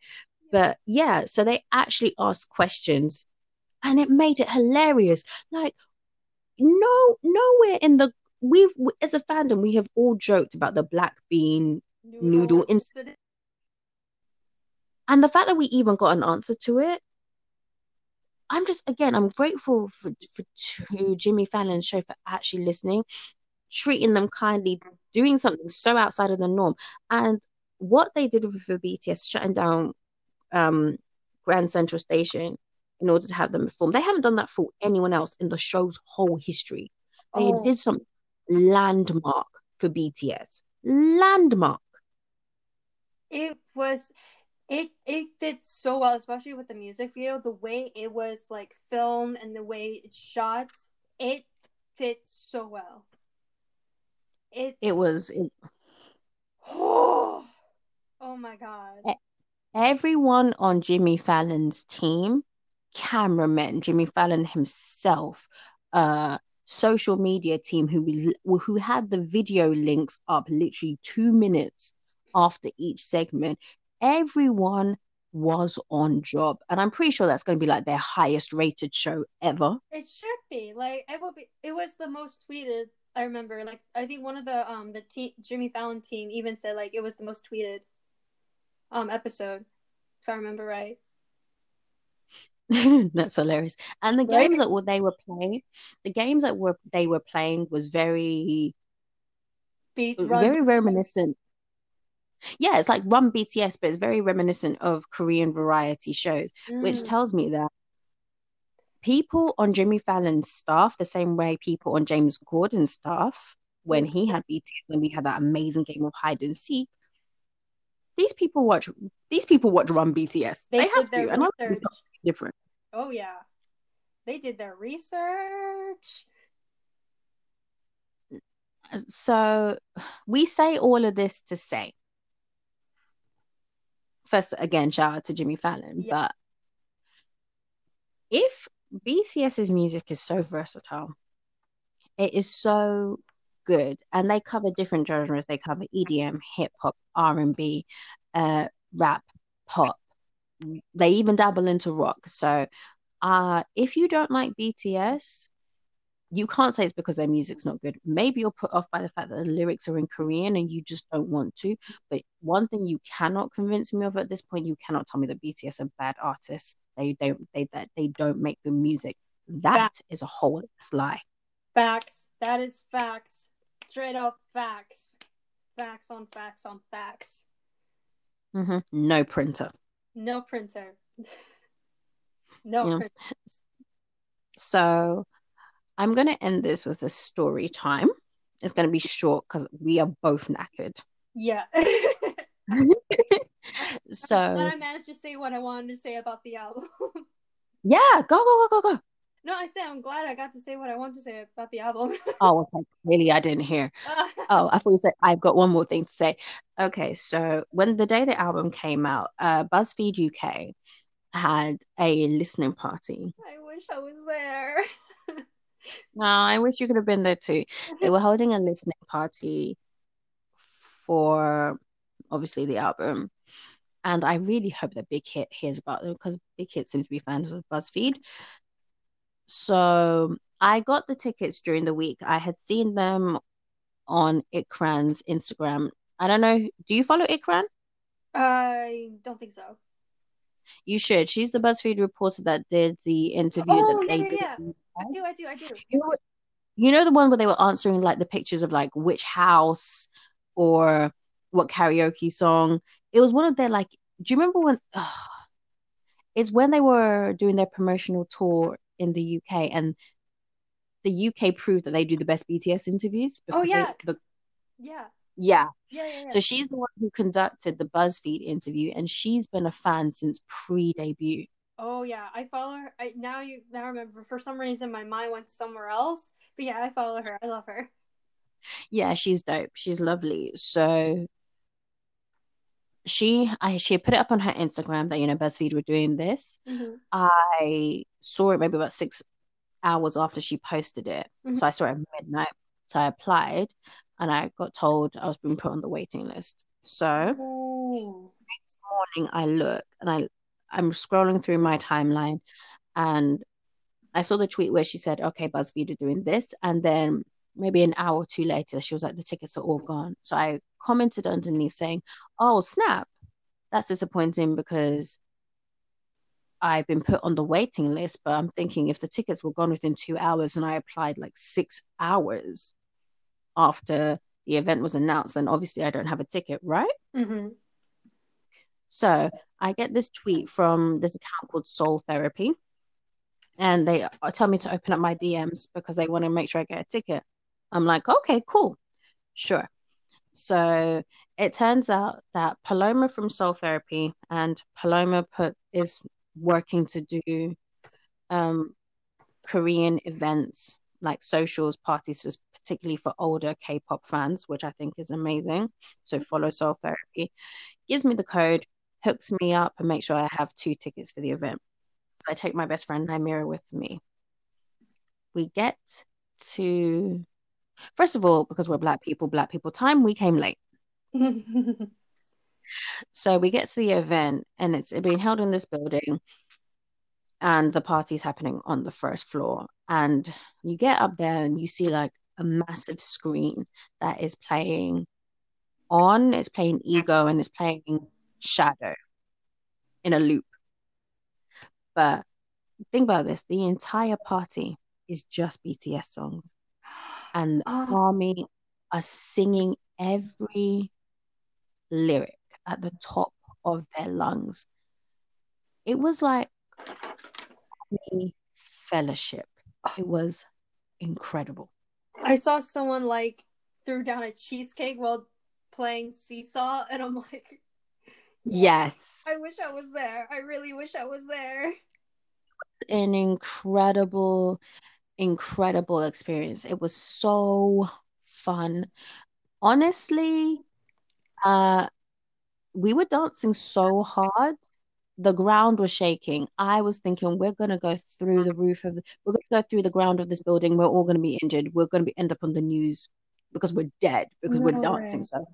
Speaker 1: But yeah, so they actually asked questions and it made it hilarious. Like, no, nowhere in the we've as a fandom we have all joked about the black bean noodle, noodle incident, and the fact that we even got an answer to it. I'm just again, I'm grateful for, for to Jimmy Fallon's show for actually listening, treating them kindly, doing something so outside of the norm, and what they did with the BTS shutting down um, Grand Central Station in order to have them perform. They haven't done that for anyone else in the show's whole history. They oh. did some landmark for BTS. Landmark.
Speaker 2: It was it it fits so well, especially with the music video. The way it was like filmed and the way it's shot, it fits so well. It
Speaker 1: It was it,
Speaker 2: oh, oh my god.
Speaker 1: Everyone on Jimmy Fallon's team, cameramen, Jimmy Fallon himself, uh, social media team who who had the video links up literally two minutes after each segment. Everyone was on job, and I'm pretty sure that's going to be like their highest rated show ever.
Speaker 2: It should be like it will be. It was the most tweeted. I remember, like I think one of the um the te- Jimmy Fallon team even said like it was the most tweeted um episode, if I remember right.
Speaker 1: That's hilarious. And the
Speaker 2: Right?
Speaker 1: games that were, they were playing, the games that were they were playing was very
Speaker 2: Beat run.
Speaker 1: very reminiscent. Yeah, it's like Run BTS, but it's very reminiscent of Korean variety shows, which
Speaker 2: Mm.
Speaker 1: tells me that people on Jimmy Fallon's staff, the same way people on James Corden's staff, when he had BTS and we had that amazing game of hide and seek, these people watch these people watch Run BTS.
Speaker 2: They
Speaker 1: They, have to, and I'm
Speaker 2: research.
Speaker 1: different.
Speaker 2: Oh yeah, they did their research.
Speaker 1: So we say all of this to say, first again, shout out to Jimmy Fallon,
Speaker 2: Yeah.
Speaker 1: but if BTS's music is so versatile, it is so good, and they cover different genres. They cover EDM, hip hop, R and B, uh, rap, pop. They even dabble into rock. So, uh, if you don't like BTS, you can't say it's because their music's not good. Maybe you're put off by the fact that the lyrics are in Korean and you just don't want to. But one thing you cannot convince me of at this point, you cannot tell me that BTS are bad artists. They don't they that they don't make good music. That is a whole lie.
Speaker 2: Facts. That is facts. Straight up facts. Facts on facts on facts.
Speaker 1: Mhm. No printer.
Speaker 2: No printer. no
Speaker 1: Yeah.
Speaker 2: printer.
Speaker 1: So I'm gonna end this with a story time. It's gonna be short because we are both knackered.
Speaker 2: Yeah.
Speaker 1: So
Speaker 2: I managed to say what I wanted to say about the album.
Speaker 1: yeah, go go go go go.
Speaker 2: No, I said I'm glad I got to say what I want to say about the album.
Speaker 1: Oh, okay. Clearly I didn't hear. Oh, I thought you said I've got one more thing to say. Okay, so when the day the album came out, uh, BuzzFeed UK had a listening party.
Speaker 2: I wish I was there.
Speaker 1: No, I wish you could have been there too. They were holding a listening party for obviously the album. And I really hope that Big Hit hears about them because Big Hit seems to be fans of BuzzFeed. So I got the tickets during the week. I had seen them on Ikran's Instagram. I don't know. Do you follow Ikran?
Speaker 2: I don't think so.
Speaker 1: You should. She's the BuzzFeed reporter that did the interview
Speaker 2: Oh,
Speaker 1: that
Speaker 2: yeah,
Speaker 1: they
Speaker 2: yeah,
Speaker 1: did.
Speaker 2: yeah. I do, I do, I do.
Speaker 1: You know, you know the one where they were answering like the pictures of like which house or what karaoke song. It was one of their like. Do you remember when? it's when they were doing their promotional tour in the UK, and the UK proved that they do the best BTS interviews.
Speaker 2: Oh,
Speaker 1: because they-
Speaker 2: yeah.
Speaker 1: the,
Speaker 2: Yeah.
Speaker 1: yeah.
Speaker 2: Yeah, yeah, yeah.
Speaker 1: So she's the one who conducted the BuzzFeed interview, and she's been a fan since pre-debut.
Speaker 2: Oh yeah, I follow her. I now you now remember for some reason my mind went somewhere else. But yeah, I follow her. I love her.
Speaker 1: Yeah, she's dope. She's lovely. So she I she had put it up on her Instagram that you know BuzzFeed were doing this.
Speaker 2: Mhm.
Speaker 1: I saw it maybe about six hours after she posted it.
Speaker 2: Mhm.
Speaker 1: So I saw it at midnight. So I applied and I got told I was being put on the waiting list. So
Speaker 2: Oh.
Speaker 1: next morning I look and I I'm scrolling through my timeline and I saw the tweet where she said, okay, BuzzFeed are doing this. And then maybe an hour or two later, she was like, the tickets are all gone. So I commented underneath saying, oh, snap. That's disappointing because I've been put on the waiting list. But I'm thinking if the tickets were gone within two hours and I applied like six hours after the event was announced, then obviously I don't have a ticket, right?
Speaker 2: hmm
Speaker 1: So I get this tweet from this account called Soul Therapy, and they uh, tell me to open up my DMs because they want to make sure I get a ticket. I'm like, okay, cool, sure. So it turns out that Paloma from Soul Therapy and Paloma put is working to do um, Korean events like socials, parties, particularly for older K-pop fans, which I think is amazing. So follow Soul Therapy. Gives me the code, hooks me up, and make sure I have two tickets for the event. So I take my best friend Naimira with me. We get to first of all, because we're black people, black people time, we came late. so we get to the event and it's being held in this building and the party's happening on the first floor. And you get up there and you see like a massive screen that is playing on it's playing ego and it's playing shadow in a loop. But think about this the entire party is just bts songs and oh. army are singing every lyric at the top of their lungs it was like fellowship. Ah. It was incredible.
Speaker 2: I saw someone like threw down a cheesecake while playing seesaw, and I'm like,
Speaker 1: yes.
Speaker 2: I wish I was there. I really wish I was there.
Speaker 1: An incredible, incredible experience. It was so fun. Honestly, uh, we were dancing so hard the ground was shaking. I was thinking, we're going to go through the roof of, we're going to go through the ground of this building. We're all going to be injured. We're going to be end up on the news because we're dead because no we're dancing. Way. So,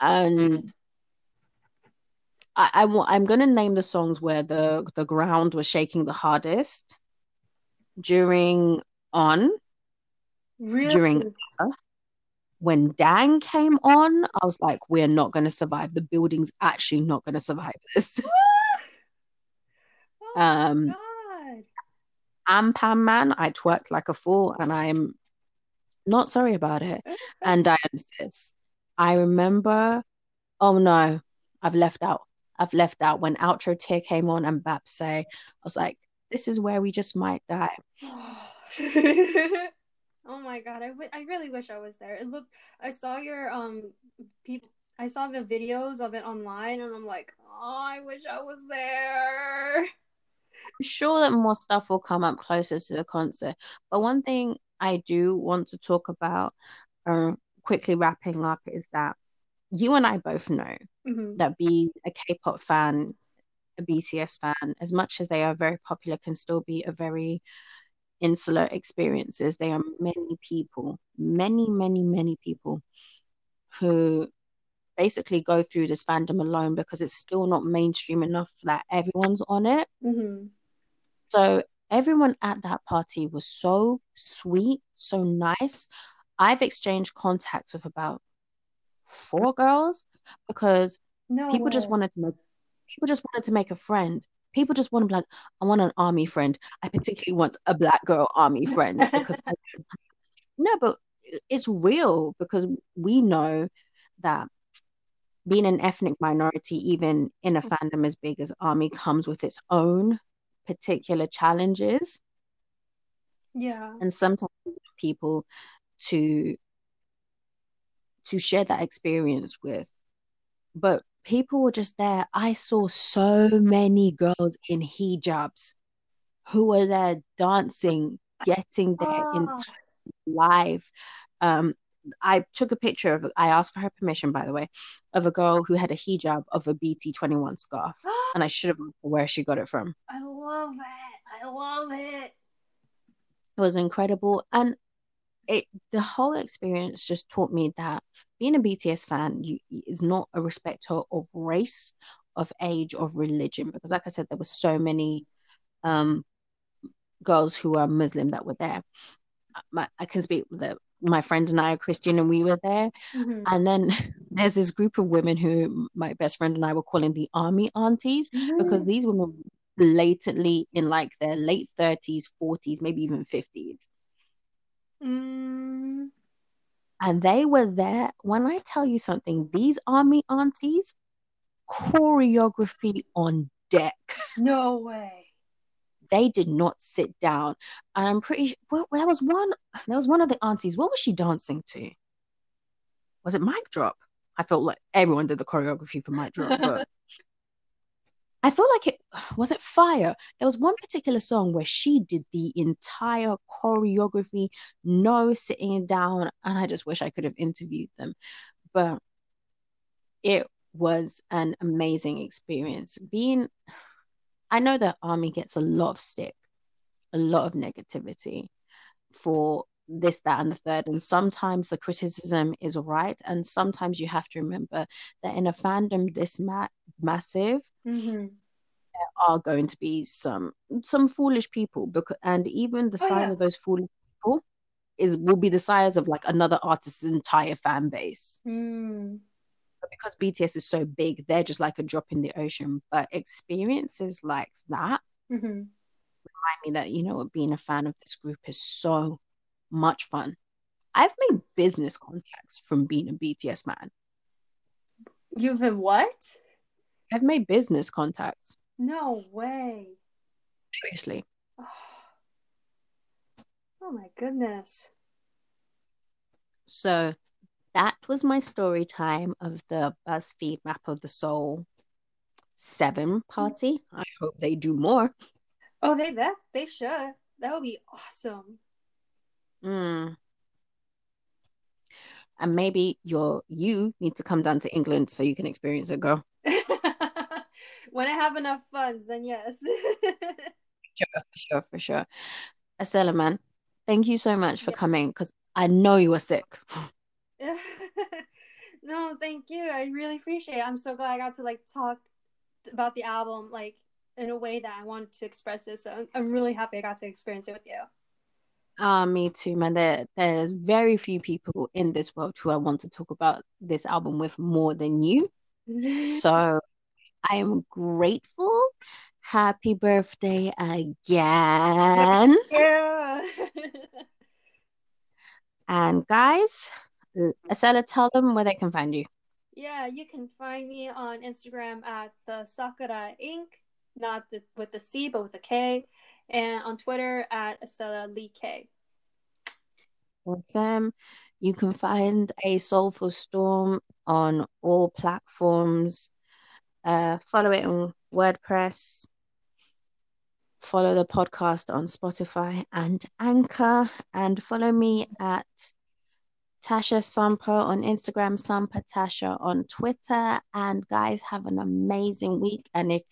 Speaker 1: and I, I I'm going to name the songs where the the ground was shaking the hardest during on,
Speaker 2: really?
Speaker 1: during when Dan came on, I was like, we're not going to survive. The building's actually not going to survive this.
Speaker 2: oh um,
Speaker 1: Anpanman, I twerked like a fool and I am not sorry about it. and Dionysus. I remember, oh no, I've left out. I've left out when outro Tear came on and Baepsae, I was like, this is where we just might die.
Speaker 2: Oh my god, I, w- I really wish I was there. It looked I saw your um people I saw the videos of it online and I'm like, oh, I wish I was there.
Speaker 1: I'm sure that more stuff will come up closer to the concert. But one thing I do want to talk about, um, quickly wrapping up, is that you and I both know mm-hmm. that being a K-pop fan, a BTS fan, as much as they are very popular, can still be a very insular experiences. There are many people, many, many, many people who basically go through this fandom alone because it's still not mainstream enough that everyone's on it.
Speaker 2: Mm-hmm.
Speaker 1: So everyone at that party was so sweet, so nice. I've exchanged contacts with about four girls because no people way. just wanted to make people just wanted to make a friend people just want to be like, I want an army friend. I particularly want a black girl army friend because I, no, but it's real because we know that being an ethnic minority, even in a fandom as big as army, comes with its own particular challenges.
Speaker 2: Yeah.
Speaker 1: And sometimes people to to share that experience with. But people were just there. I saw so many girls in hijabs who were there dancing, getting their oh. in ah. live. Um, I took a picture of, I asked for her permission, by the way, of a girl who had a hijab of a BT21 scarf. and I should have asked where she got it from.
Speaker 2: I love it. I love it.
Speaker 1: It was incredible. And it the whole experience just taught me that being a BTS fan you, is not a respecter of race, of age, of religion. Because, like I said, there were so many um, girls who are Muslim that were there. My, I can speak that my friend and I are Christian, and we were there. Mm-hmm. And then there's this group of women who my best friend and I were calling the army aunties mm-hmm. because these women blatantly in like their late 30s, 40s, maybe even 50s
Speaker 2: Mm.
Speaker 1: And they were there. When I tell you something, these army aunties, choreography on deck.
Speaker 2: No way.
Speaker 1: They did not sit down. And I'm pretty sure well, there was one there was one of the aunties. What was she dancing to? was it Mic Drop? I felt like everyone did the choreography for Mic Drop, but I feel like it was it Fire. There was one particular song where she did the entire choreography, no sitting down, and I just wish I could have interviewed them. But it was an amazing experience. Being, I know that Army gets a lot of stick, a lot of negativity for this, that, and the third. And sometimes the criticism is right. And sometimes you have to remember that in a fandom this ma- massive,
Speaker 2: Mm-hmm.
Speaker 1: there are going to be some some foolish people because and even the
Speaker 2: Oh,
Speaker 1: size
Speaker 2: yeah.
Speaker 1: of those foolish people is will be the size of like another artist's entire fan base.
Speaker 2: Mm.
Speaker 1: But because BTS is so big, they're just like a drop in the ocean. But experiences like that
Speaker 2: Mm-hmm.
Speaker 1: remind me that you know being a fan of this group is so much fun. I've made business contacts from being a BTS man.
Speaker 2: You've been what?
Speaker 1: I've made business contacts.
Speaker 2: No way.
Speaker 1: Seriously.
Speaker 2: Oh, oh my goodness.
Speaker 1: So that was my story time of the BuzzFeed Map of the Soul 7 party. I hope they do more.
Speaker 2: Oh, they that they should. That would be awesome.
Speaker 1: Mm. And maybe you're you need to come down to England so you can experience it, girl.
Speaker 2: when I have enough funds, then yes.
Speaker 1: Sure, for sure, for sure. Estella, man, thank you so much for
Speaker 2: Yeah.
Speaker 1: coming because I know you were sick.
Speaker 2: no, thank you. I really appreciate it. I'm so glad I got to like talk about the album like in a way that I wanted to express it. So I'm really happy I got to experience it with you.
Speaker 1: Ah, me too, man. There, there's very few people in this world who I want to talk about this album with more than you. So I am grateful. Happy birthday again.
Speaker 2: yeah.
Speaker 1: And guys, Estella, tell them where they can find you.
Speaker 2: yeah, you can find me on Instagram at the Sakura Inc. Not the, with the C, but with a K. And on Twitter at Estella Lee K.
Speaker 1: Awesome. You can find a Soulful Storm on all platforms. Uh, follow it on WordPress. Follow the podcast on Spotify and Anchor. And follow me at Tasha Sampa on Instagram, Sampa Tasha on Twitter. And guys, have an amazing week. And if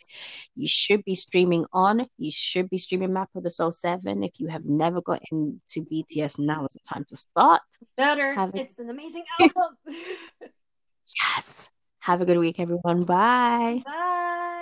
Speaker 1: you should be streaming on, you should be streaming Map of the Soul 7. If you have never got into BTS, now is the time to start.
Speaker 2: Better.
Speaker 1: Have a-
Speaker 2: It's an amazing album.
Speaker 1: Yes. Have a good week, everyone. Bye.
Speaker 2: Bye.